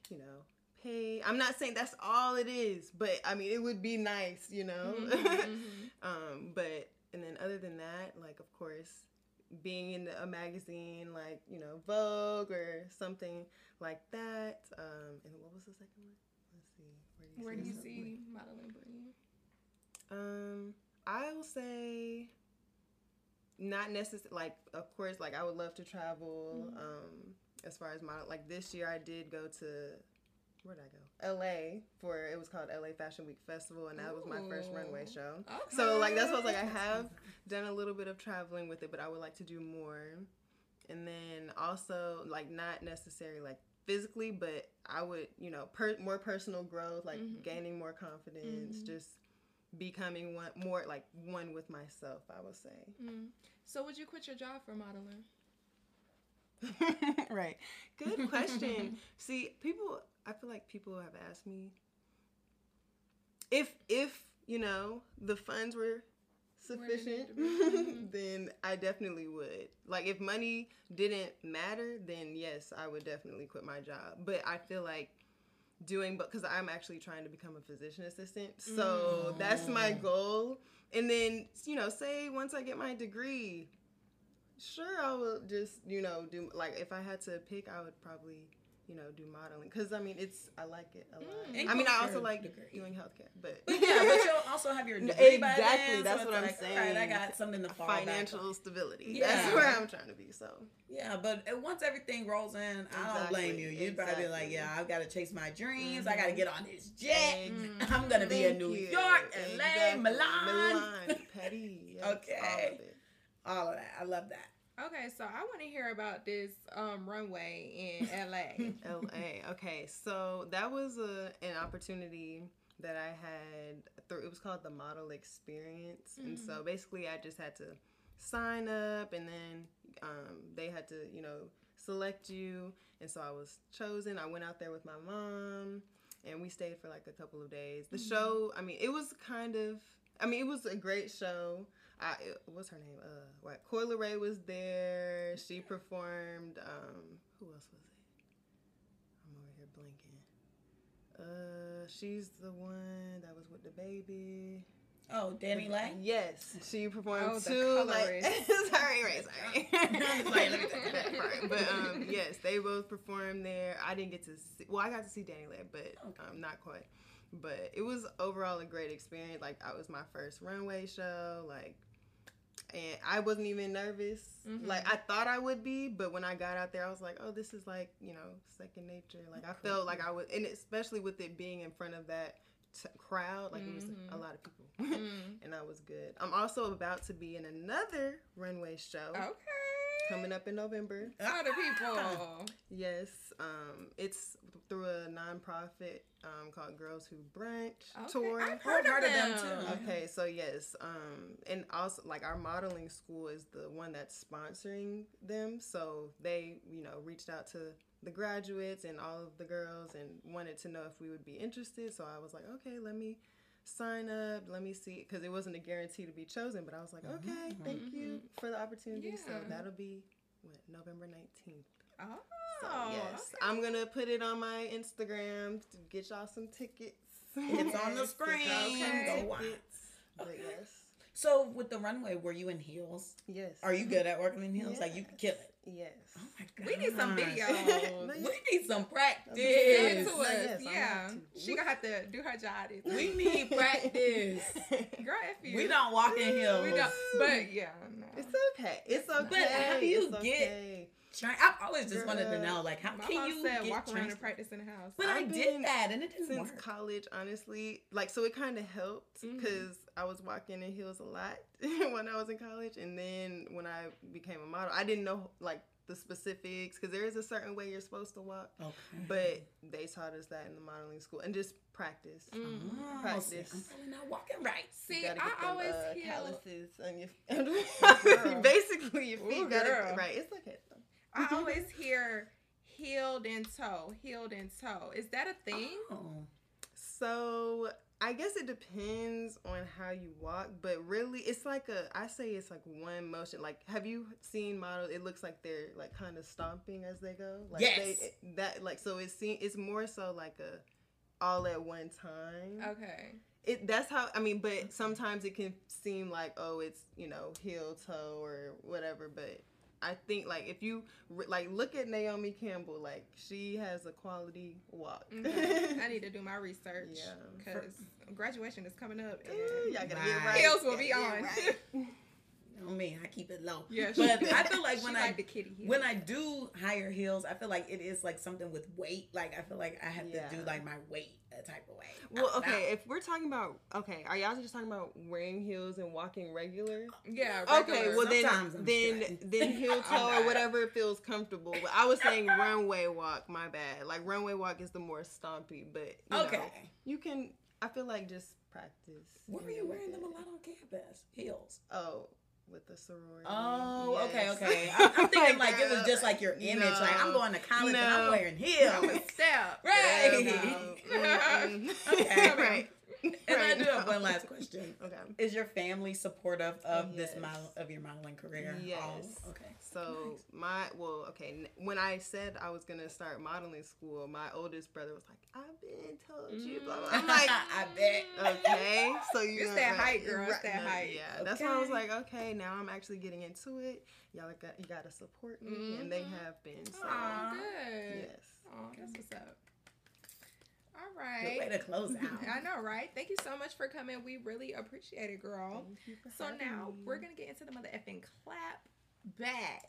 Speaker 3: you know. Pay. I'm not saying that's all it is, but I mean it would be nice, you know.
Speaker 1: Mhm, mhm.
Speaker 3: Um, but and then other than that, like of course, being in a magazine like you know Vogue or something like that. Um, and what was the second one? Let's see.
Speaker 1: Where do you
Speaker 3: something?
Speaker 1: see modeling bringing?
Speaker 3: Um, I will say not necessarily like of course like I would love to travel.
Speaker 1: Mhm.
Speaker 3: Um, as far as model like this year I did go to where did I go? LA for it was called LA Fashion Week Festival and that was my first runway show.
Speaker 1: Okay.
Speaker 3: So like that's what I was like I have done a little bit of traveling with it, but I would like to do more. And then also like not necessarily like physically, but I would you know per- more personal growth, like
Speaker 1: Mhm.
Speaker 3: gaining more confidence,
Speaker 1: Mhm.
Speaker 3: just becoming one more like one with myself. I would say.
Speaker 1: Mm. So would you quit your job for modeling?
Speaker 3: right. Good question. See, people. I feel like people have asked me if if you know the funds were
Speaker 1: Where they need
Speaker 3: sufficient, then I definitely would. Like if money didn't matter, then yes, I would definitely quit my job. But I feel like doing but because I'm actually trying to become a physician assistant. So
Speaker 2: Mm.
Speaker 3: that's my goal. And then, you know, say once I get my degree, sure I will just, you know, do like if I had to pick, I would probably, you know, do modeling because I mean it's I like it a lot.
Speaker 1: Mm.
Speaker 3: I mean I also like
Speaker 2: degree.
Speaker 3: doing healthcare, but
Speaker 2: But yeah, but you'll also have your
Speaker 3: No,
Speaker 2: degree by
Speaker 3: exactly,
Speaker 2: then,
Speaker 3: that's
Speaker 2: so
Speaker 3: what I'm
Speaker 2: like, All right, I got something to fall back
Speaker 3: financial
Speaker 2: on.
Speaker 3: stability.
Speaker 2: Yeah.
Speaker 3: That's where I'm trying to be. So
Speaker 2: Yeah, but uh, once everything rolls in, I don't blame you. You'd probably be like, yeah, I've got to chase my dreams. I got to get on this jet.
Speaker 1: Mm.
Speaker 2: I'm gonna be in New
Speaker 3: you.
Speaker 2: York, LA,
Speaker 3: Exactly.
Speaker 2: Milan.
Speaker 3: Milan, Petty. yes,
Speaker 2: Okay.
Speaker 3: all of it.
Speaker 2: All of that. I love that.
Speaker 1: Okay, so I want to hear about this um, runway in LA.
Speaker 3: LA. Okay, so that was a an opportunity that I had through. It was called the Model Experience, and so basically I just had to sign up, and then um, they had to, you know, select you, and so I was chosen. I went out there with my mom, and we stayed for like a couple of days. The show, I mean, it was kind of. I mean, it was a great show. I, what's her name? Uh, what? Coi Leray was there. She performed. Um, who else was it? I'm over here blinking. Uh, she's the one that was with the baby.
Speaker 2: Oh, DaniLeigh.
Speaker 3: Yes, she performed
Speaker 1: Oh,
Speaker 3: two. Like, sorry, right, sorry.
Speaker 2: Like, let me take
Speaker 3: that part. But um, yes, they both performed there. I didn't get to see. Well, I got to see DaniLeigh, but
Speaker 2: Okay.
Speaker 3: um, not quite. But it was overall a great experience. Like, I was my first runway show. Like, and I wasn't even nervous.
Speaker 1: Mhm.
Speaker 3: Like, I thought I would be, but when I got out there, I was like, oh, this is like you know second nature. Like, I felt like I was, and especially with it being in front of that. T- crowd like it was
Speaker 1: Mhm.
Speaker 3: a lot of people
Speaker 1: Mm.
Speaker 3: and I was good. I'm also about to be in another runway show
Speaker 1: Okay.
Speaker 3: coming up in November.
Speaker 1: All the people.
Speaker 3: Yes, um, it's through a nonprofit um, called Girls Who Brunch
Speaker 1: Okay,
Speaker 3: tour.
Speaker 1: I've heard,
Speaker 2: Heard
Speaker 1: of
Speaker 2: of them,
Speaker 1: them.
Speaker 2: too.
Speaker 3: Okay, so yes, um, and also like our modeling school is the one that's sponsoring them. So they, you know, reached out to the graduates and all of the girls and wanted to know if we would be interested. So I was like, okay, let me sign up. Let me see, because it wasn't a guarantee to be chosen. But I was like, okay,
Speaker 2: Mhm.
Speaker 3: thank you for the opportunity. So that'll be what November nineteenth.
Speaker 1: Oh.
Speaker 3: So oh, yes, I'm gonna put it on my Instagram to get y'all some tickets.
Speaker 2: It's on the
Speaker 3: Yes, get y'all
Speaker 2: screen.
Speaker 3: some
Speaker 1: Go
Speaker 2: watch.
Speaker 3: But yes,
Speaker 2: So with the runway, were you in heels?
Speaker 3: yes.
Speaker 2: Are you good at working in heels? Like you
Speaker 3: Yes.
Speaker 2: could kill it.
Speaker 3: Yes.
Speaker 2: Oh my god.
Speaker 1: We need some video.
Speaker 2: We need some
Speaker 1: Send
Speaker 2: practice.
Speaker 1: it to us.
Speaker 3: yes,
Speaker 1: yeah.
Speaker 3: to.
Speaker 1: She gonna have to do her job.
Speaker 2: We need practice.
Speaker 1: Girl, if you.
Speaker 2: We don't walk in heels.
Speaker 1: We don't. But yeah. No.
Speaker 3: It's okay. It's okay.
Speaker 2: But how do you
Speaker 3: it's
Speaker 2: get-
Speaker 3: okay.
Speaker 2: Train- I've always just wanted to know, like, how
Speaker 1: My
Speaker 2: can
Speaker 1: mom
Speaker 2: you
Speaker 1: said
Speaker 2: get
Speaker 1: walk around and practice in the house.
Speaker 2: But I
Speaker 3: I've
Speaker 2: did
Speaker 3: been
Speaker 2: that and it didn't
Speaker 3: since
Speaker 2: work.
Speaker 3: college, honestly. Like, so it kind of helped because I was walking in heels a lot when I was in college, and then when I became a model, I didn't know like the specifics because there is a certain way you're supposed to walk.
Speaker 2: Okay.
Speaker 3: But they taught us that in the modeling school and just practice.
Speaker 1: Mm.
Speaker 2: Oh,
Speaker 3: Practice.
Speaker 2: see, I'm probably not walking right.
Speaker 1: See, I
Speaker 3: them,
Speaker 1: always
Speaker 3: uh, calluses on your
Speaker 1: Girl.
Speaker 3: basically your feet
Speaker 1: Ooh,
Speaker 3: gotta
Speaker 1: girl.
Speaker 3: right. It's okay though.
Speaker 1: I always hear healed in toe, healed in toe. Is that a thing?
Speaker 2: Oh.
Speaker 3: So I guess it depends on how you walk, but really it's like a I say it's like one motion. Like have you seen models? It looks like they're like kind of stomping as they go. Like
Speaker 2: Yes.
Speaker 3: they, that like so it's seen it's more so like a all at one time.
Speaker 1: Okay.
Speaker 3: It that's how I mean, but sometimes it can seem like oh it's you know heel toe or whatever, but I think like if you like look at Naomi Campbell, like she has a quality walk.
Speaker 1: Okay. Mm-hmm. I need to do my research
Speaker 3: Yeah.
Speaker 1: because graduation is coming up
Speaker 3: Ooh,
Speaker 1: and
Speaker 3: y'all gotta
Speaker 2: Right.
Speaker 3: get right.
Speaker 1: Heels will be on.
Speaker 3: right.
Speaker 2: You know me, I keep it low.
Speaker 1: yeah,
Speaker 2: But I feel like when I
Speaker 1: like the kitty
Speaker 2: when I do higher heels, I feel like it is like something with weight. Like I feel like I have
Speaker 3: Yeah.
Speaker 2: to do like my weight a type of way.
Speaker 3: Well,
Speaker 2: Not-
Speaker 3: okay, if we're talking about okay, are y'all just talking about wearing heels and walking regular?
Speaker 1: yeah.
Speaker 3: Okay, well then
Speaker 2: Sometimes I'm
Speaker 3: then
Speaker 2: straight.
Speaker 3: then heel toe or
Speaker 1: not.
Speaker 3: whatever feels comfortable. But I was saying runway walk, my bad. Like runway walk is the more stompy, but you
Speaker 2: okay.
Speaker 3: know, you can I feel like just practice.
Speaker 2: Where were you wearing
Speaker 3: get
Speaker 2: them a lot on campus? Heels.
Speaker 3: Oh, with the sorority.
Speaker 2: Oh, okay,
Speaker 3: Yes.
Speaker 2: okay. I'm, I'm thinking like it was just like your image. Like I'm going to college and I'm wearing heels.
Speaker 1: a step.
Speaker 2: Right.
Speaker 3: Girl, no. Mm-mm.
Speaker 2: Okay.
Speaker 3: right.
Speaker 2: And I
Speaker 3: Right,
Speaker 2: do have one last question.
Speaker 3: Okay.
Speaker 2: Is your family supportive of this model of your modeling career?
Speaker 3: Yes.
Speaker 2: Oh, okay.
Speaker 3: So my well, okay. When I said I was gonna start modeling school, my oldest brother was like, "I've been told you." Blah, blah. I'm like,
Speaker 2: I bet.
Speaker 3: okay, so you
Speaker 1: It's
Speaker 3: know,
Speaker 1: that
Speaker 3: right,
Speaker 1: height, girl, it's
Speaker 3: right,
Speaker 1: that
Speaker 3: no,
Speaker 1: height.
Speaker 3: Yeah, that's why I was like, okay, now I'm actually getting into it. Y'all got you got to support me, and they
Speaker 1: Mhm.
Speaker 3: have been. So
Speaker 1: Oh, good.
Speaker 3: yes.
Speaker 1: Oh, that's what's up. All
Speaker 2: Good way to close out.
Speaker 1: I know, right? Thank you so much for coming. We really appreciate it, girl.
Speaker 3: Thank you for
Speaker 1: So now
Speaker 3: me.
Speaker 1: we're gonna get into the mother effing clap back.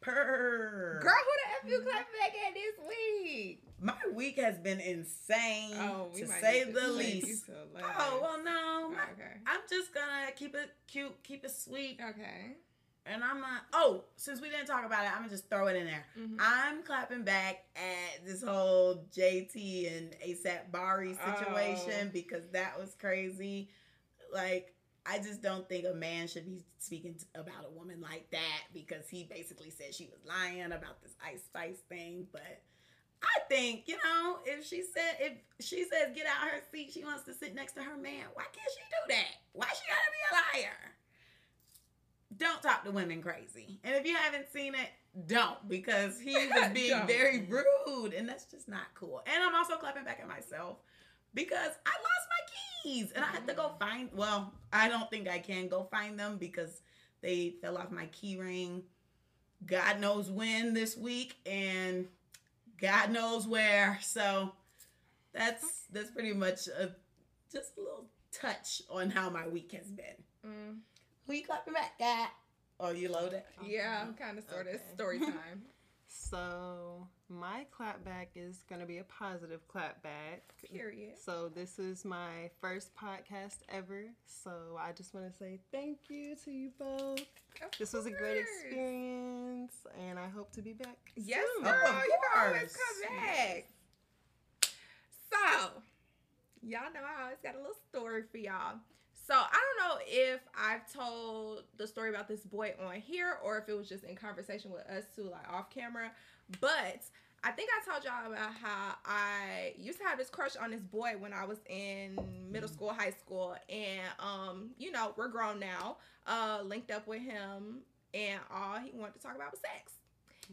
Speaker 2: Purr.
Speaker 1: Girl, who the F you clap back at this week?
Speaker 2: My week has been insane,
Speaker 1: Oh,
Speaker 2: to say the least.
Speaker 1: you to a
Speaker 2: Oh well, no.
Speaker 1: Okay.
Speaker 2: I'm just gonna keep it cute, keep it sweet,
Speaker 1: Okay.
Speaker 2: And I'm not. Oh, since we didn't talk about it, I'm gonna just throw it in there.
Speaker 1: Mhm.
Speaker 2: I'm clapping back at this whole JT and ASAP Bari
Speaker 1: Oh.
Speaker 2: situation because that was crazy. Like, I just don't think a man should be speaking about a woman like that because he basically said she was lying about this Ice Spice thing. But I think, you know, if she said, if she says get out of her seat, she wants to sit next to her man, why can't she do that? Why she gotta be a liar? Don't talk to women crazy. And if you haven't seen it, don't because he was being very rude and that's just not cool. And I'm also clapping back at myself because I lost my keys and I had to go find. Well, I don't think I can go find them because they fell off my key ring. God knows when this week and God knows where. So that's that's pretty much a just a little touch on how my week has been.
Speaker 1: Mm,
Speaker 2: Who you clapping back, God? Oh, you loaded.
Speaker 1: yeah, I'm kind of sort of
Speaker 3: Okay.
Speaker 1: story time.
Speaker 3: So my clapback is gonna be a positive clapback.
Speaker 1: Period.
Speaker 3: So this is my first podcast ever. So I just want to say thank you to you both.
Speaker 1: Of
Speaker 3: This was a great experience, and I hope to be back.
Speaker 1: Yes,
Speaker 3: soon.
Speaker 1: girl,
Speaker 2: Of
Speaker 1: you can always
Speaker 2: course.
Speaker 1: come back. So, y'all know I always got a little story for y'all. So I don't know if I've told the story about this boy on here or if it was just in conversation with us two, like off camera. But I think I told y'all about how I used to have this crush on this boy when I was in middle school, high school, and um, you know, we're grown now. Uh, linked up with him, and all he wanted to talk about was sex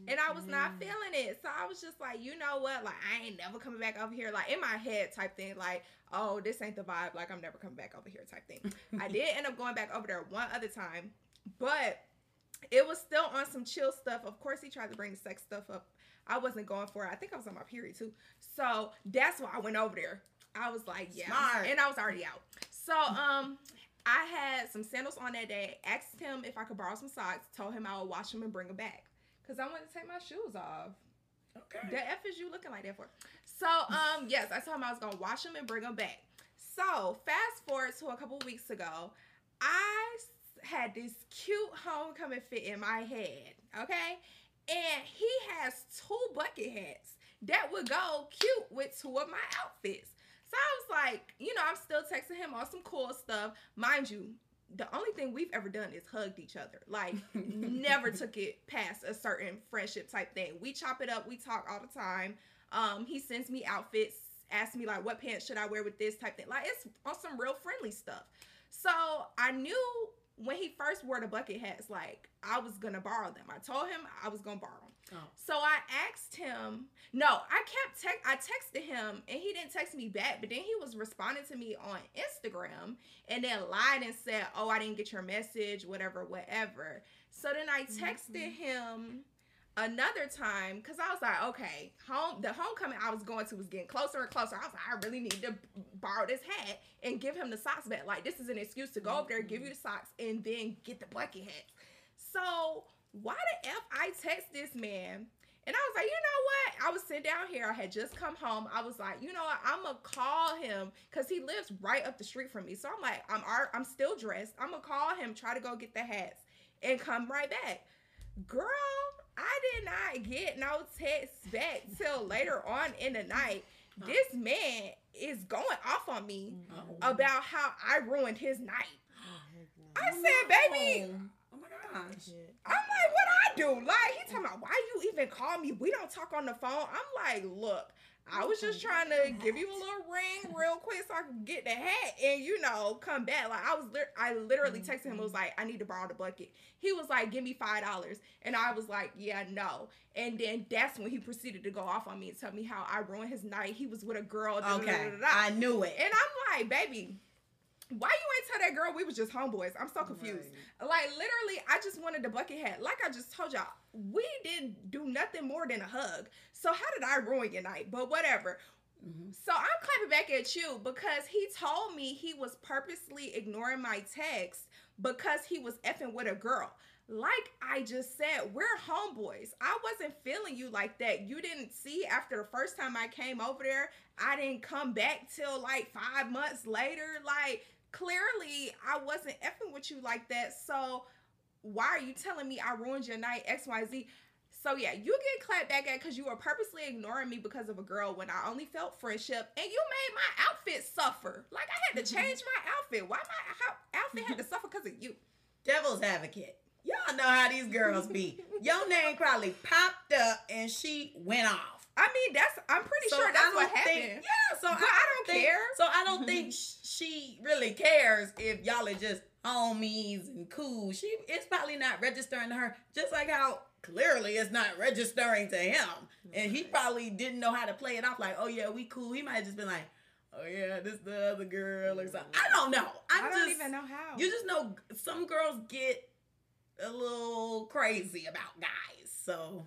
Speaker 1: and I was not
Speaker 3: Mm.
Speaker 1: feeling it. So I was just like, you know what? Like, I ain't never coming back over here. Like, in my head, type thing. Like, oh, this ain't the vibe. Like, I'm never coming back over here, type thing. I did end up going back over there one other time, but it was still on some chill stuff. Of course, he tried to bring the sex stuff up. I wasn't going for it. I think I was on my period too. So that's why I went over there. I was like, yeah.
Speaker 2: Smart.
Speaker 1: And I was already out. So, um, I had some sandals on that day. Asked him if I could borrow some socks. Told him I would wash them and bring them back. Cause I wanted to take my shoes off.
Speaker 2: Okay.
Speaker 1: The F is you looking like that for? So, um, yes, I told him I was gonna wash them and bring them back. So, fast forward to a couple weeks ago, I had this cute homecoming fit in my head, okay? And he has two bucket hats that would go cute with two of my outfits. So I was like, you know, I'm still texting him on some cool stuff. Mind you, the only thing we've ever done is hugged each other. Like, never took it past a certain friendship type thing. We chop it up, we talk all the time. Um, he sends me outfits, asks me like what pants should I wear with this type thing. Like it's on some real friendly stuff. So I knew when he first wore the bucket hats, like I was gonna borrow them. I told him I was gonna borrow them.
Speaker 2: Oh.
Speaker 1: So I asked him. No, I kept text. I texted him, and he didn't text me back. But then he was responding to me on Instagram, and then lied and said, "Oh, I didn't get your message, whatever, whatever." So then I texted mm-hmm. him another time because I was like, okay, home the homecoming I was going to was getting closer and closer. I was like, I really need to borrow this hat and give him the socks back. Like this is an excuse to go mm-hmm. up there, give you the socks, and then get the bucket hat. So why the f I text this man? And I was like, you know what? I was sitting down here. I had just come home. I was like, you know what? I'm gonna call him because he lives right up the street from me. So I'm like, I'm I'm still dressed. I'm gonna call him, try to go get the hats, and come right back. Girl, I did not get no text back till later on in the night. This uh-huh. man is going off on me about how I ruined his night. I said, baby,
Speaker 2: gosh.
Speaker 3: Shit.
Speaker 1: I'm like, what I do? Like, he talking about why you even call me? We don't talk on the phone. I'm like, look, I was just trying to give you a little ring real quick so I could get the hat and you know come back. Like I was, lit- I literally mm-hmm. texted him. I Was like, I need to borrow the bucket. He was like, give me five dollars, and I was like, yeah, no. And then that's when he proceeded to go off on me and tell me how I ruined his night. He was with a girl. da,
Speaker 2: Okay.
Speaker 1: da, da, da.
Speaker 2: I knew it.
Speaker 1: And I'm like, baby, why you ain't tell that girl we was just homeboys? I'm so confused. Like literally, I just wanted the bucket hat. Like I just told y'all, we didn't do nothing more than a hug. So how did I ruin your night? But whatever.
Speaker 2: Mhm.
Speaker 1: So I'm clapping back at you because he told me he was purposely ignoring my text because he was effing with a girl. Like I just said, we're homeboys. I wasn't feeling you like that. You didn't see after the first time I came over there, I didn't come back till like five months later. Like clearly I wasn't effing with you like that. So why are you telling me I ruined your night, XYZ? So yeah, you get clapped back at because you were purposely ignoring me because of a girl when I only felt friendship, and you made my outfit suffer. Like I had to mm-hmm. change my outfit. Why my outfit had to suffer because of you?
Speaker 2: Devil's advocate. Y'all know how these girls be. Your name probably popped up and she went off.
Speaker 1: I mean, that's I'm pretty
Speaker 2: So
Speaker 1: sure that's what
Speaker 2: think-
Speaker 1: happened.
Speaker 2: Yeah, so I,
Speaker 1: I don't
Speaker 2: think-
Speaker 1: care.
Speaker 2: So I don't think she really cares if y'all are just homies and cool. She it's probably not registering to her, just like how clearly it's not registering to him. And he probably didn't know how to play it off like, oh yeah, we cool. He might have just been like, oh yeah, this the other girl or something. I don't know.
Speaker 1: I,
Speaker 2: I,
Speaker 1: don't
Speaker 2: just,
Speaker 1: even know how.
Speaker 2: You just know some girls get a little crazy about guys. So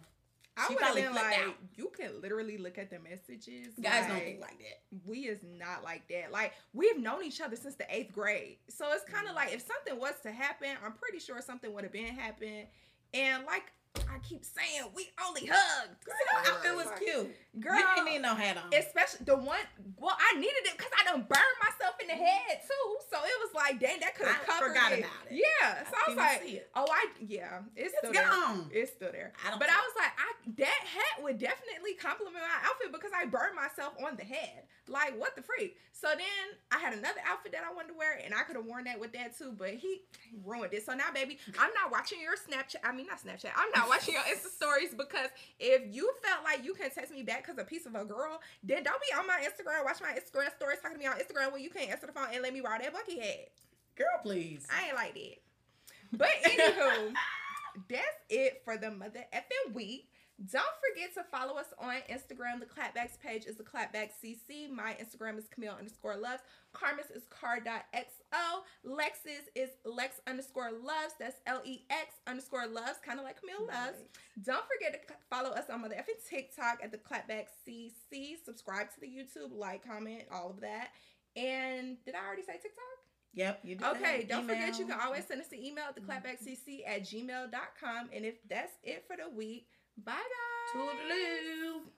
Speaker 1: I would have been like,
Speaker 2: out.
Speaker 1: you can literally look at the messages.
Speaker 2: guys don't think like that.
Speaker 1: we is not like that. Like we've known each other since the eighth grade, so it's kind of mm. like if something was to happen, I'm pretty sure something would have been happened. And like I keep saying, we only hugged.
Speaker 2: Girl, your
Speaker 1: I
Speaker 2: outfit
Speaker 1: was
Speaker 2: cute.
Speaker 1: Girl,
Speaker 2: you didn't need no hat on.
Speaker 1: especially the one. Well, I needed it because I done burned myself in the head too. So it was like, dang, that could have covered
Speaker 2: forgot
Speaker 1: it.
Speaker 2: about it.
Speaker 1: Yeah. So I, was like, oh, I yeah, it's,
Speaker 2: It's
Speaker 1: still there. It's still there.
Speaker 2: I don't
Speaker 1: But. I was like, I that hat would definitely compliment my outfit because I burned myself on the head. Like, what the freak? So then I had another outfit that I wanted to wear, and I could have worn that with that too, but he ruined it. So now, baby, I'm not watching your Snapchat. I mean, not Snapchat. I'm not watching your Insta stories because if you felt like you can text me back because a piece of a girl, then don't be on my Instagram, watch my Instagram stories, talking to me on Instagram when you can't answer the phone and let me ride that bucky head.
Speaker 2: Girl, please.
Speaker 1: I ain't like that. But anywho, that's it for the mother effing week. Don't forget to follow us on Instagram. The Clapbacks page is the Clapback CC. My Instagram is Camille underscore loves. Carmen's is car.xo. Lex's is Lex underscore loves. That's L E X underscore loves, kind of like Camille loves. Don't forget to follow us on Mother effing TikTok at the Clapback CC. Subscribe to the YouTube, like, comment, all of that. And did I already say TikTok?
Speaker 2: Yep, you did.
Speaker 1: Okay, don't forget you can always send us an email at the mm-hmm. clapbackcc at gmail.com. And if that's it for the week, bye guys.
Speaker 2: Toodaloo.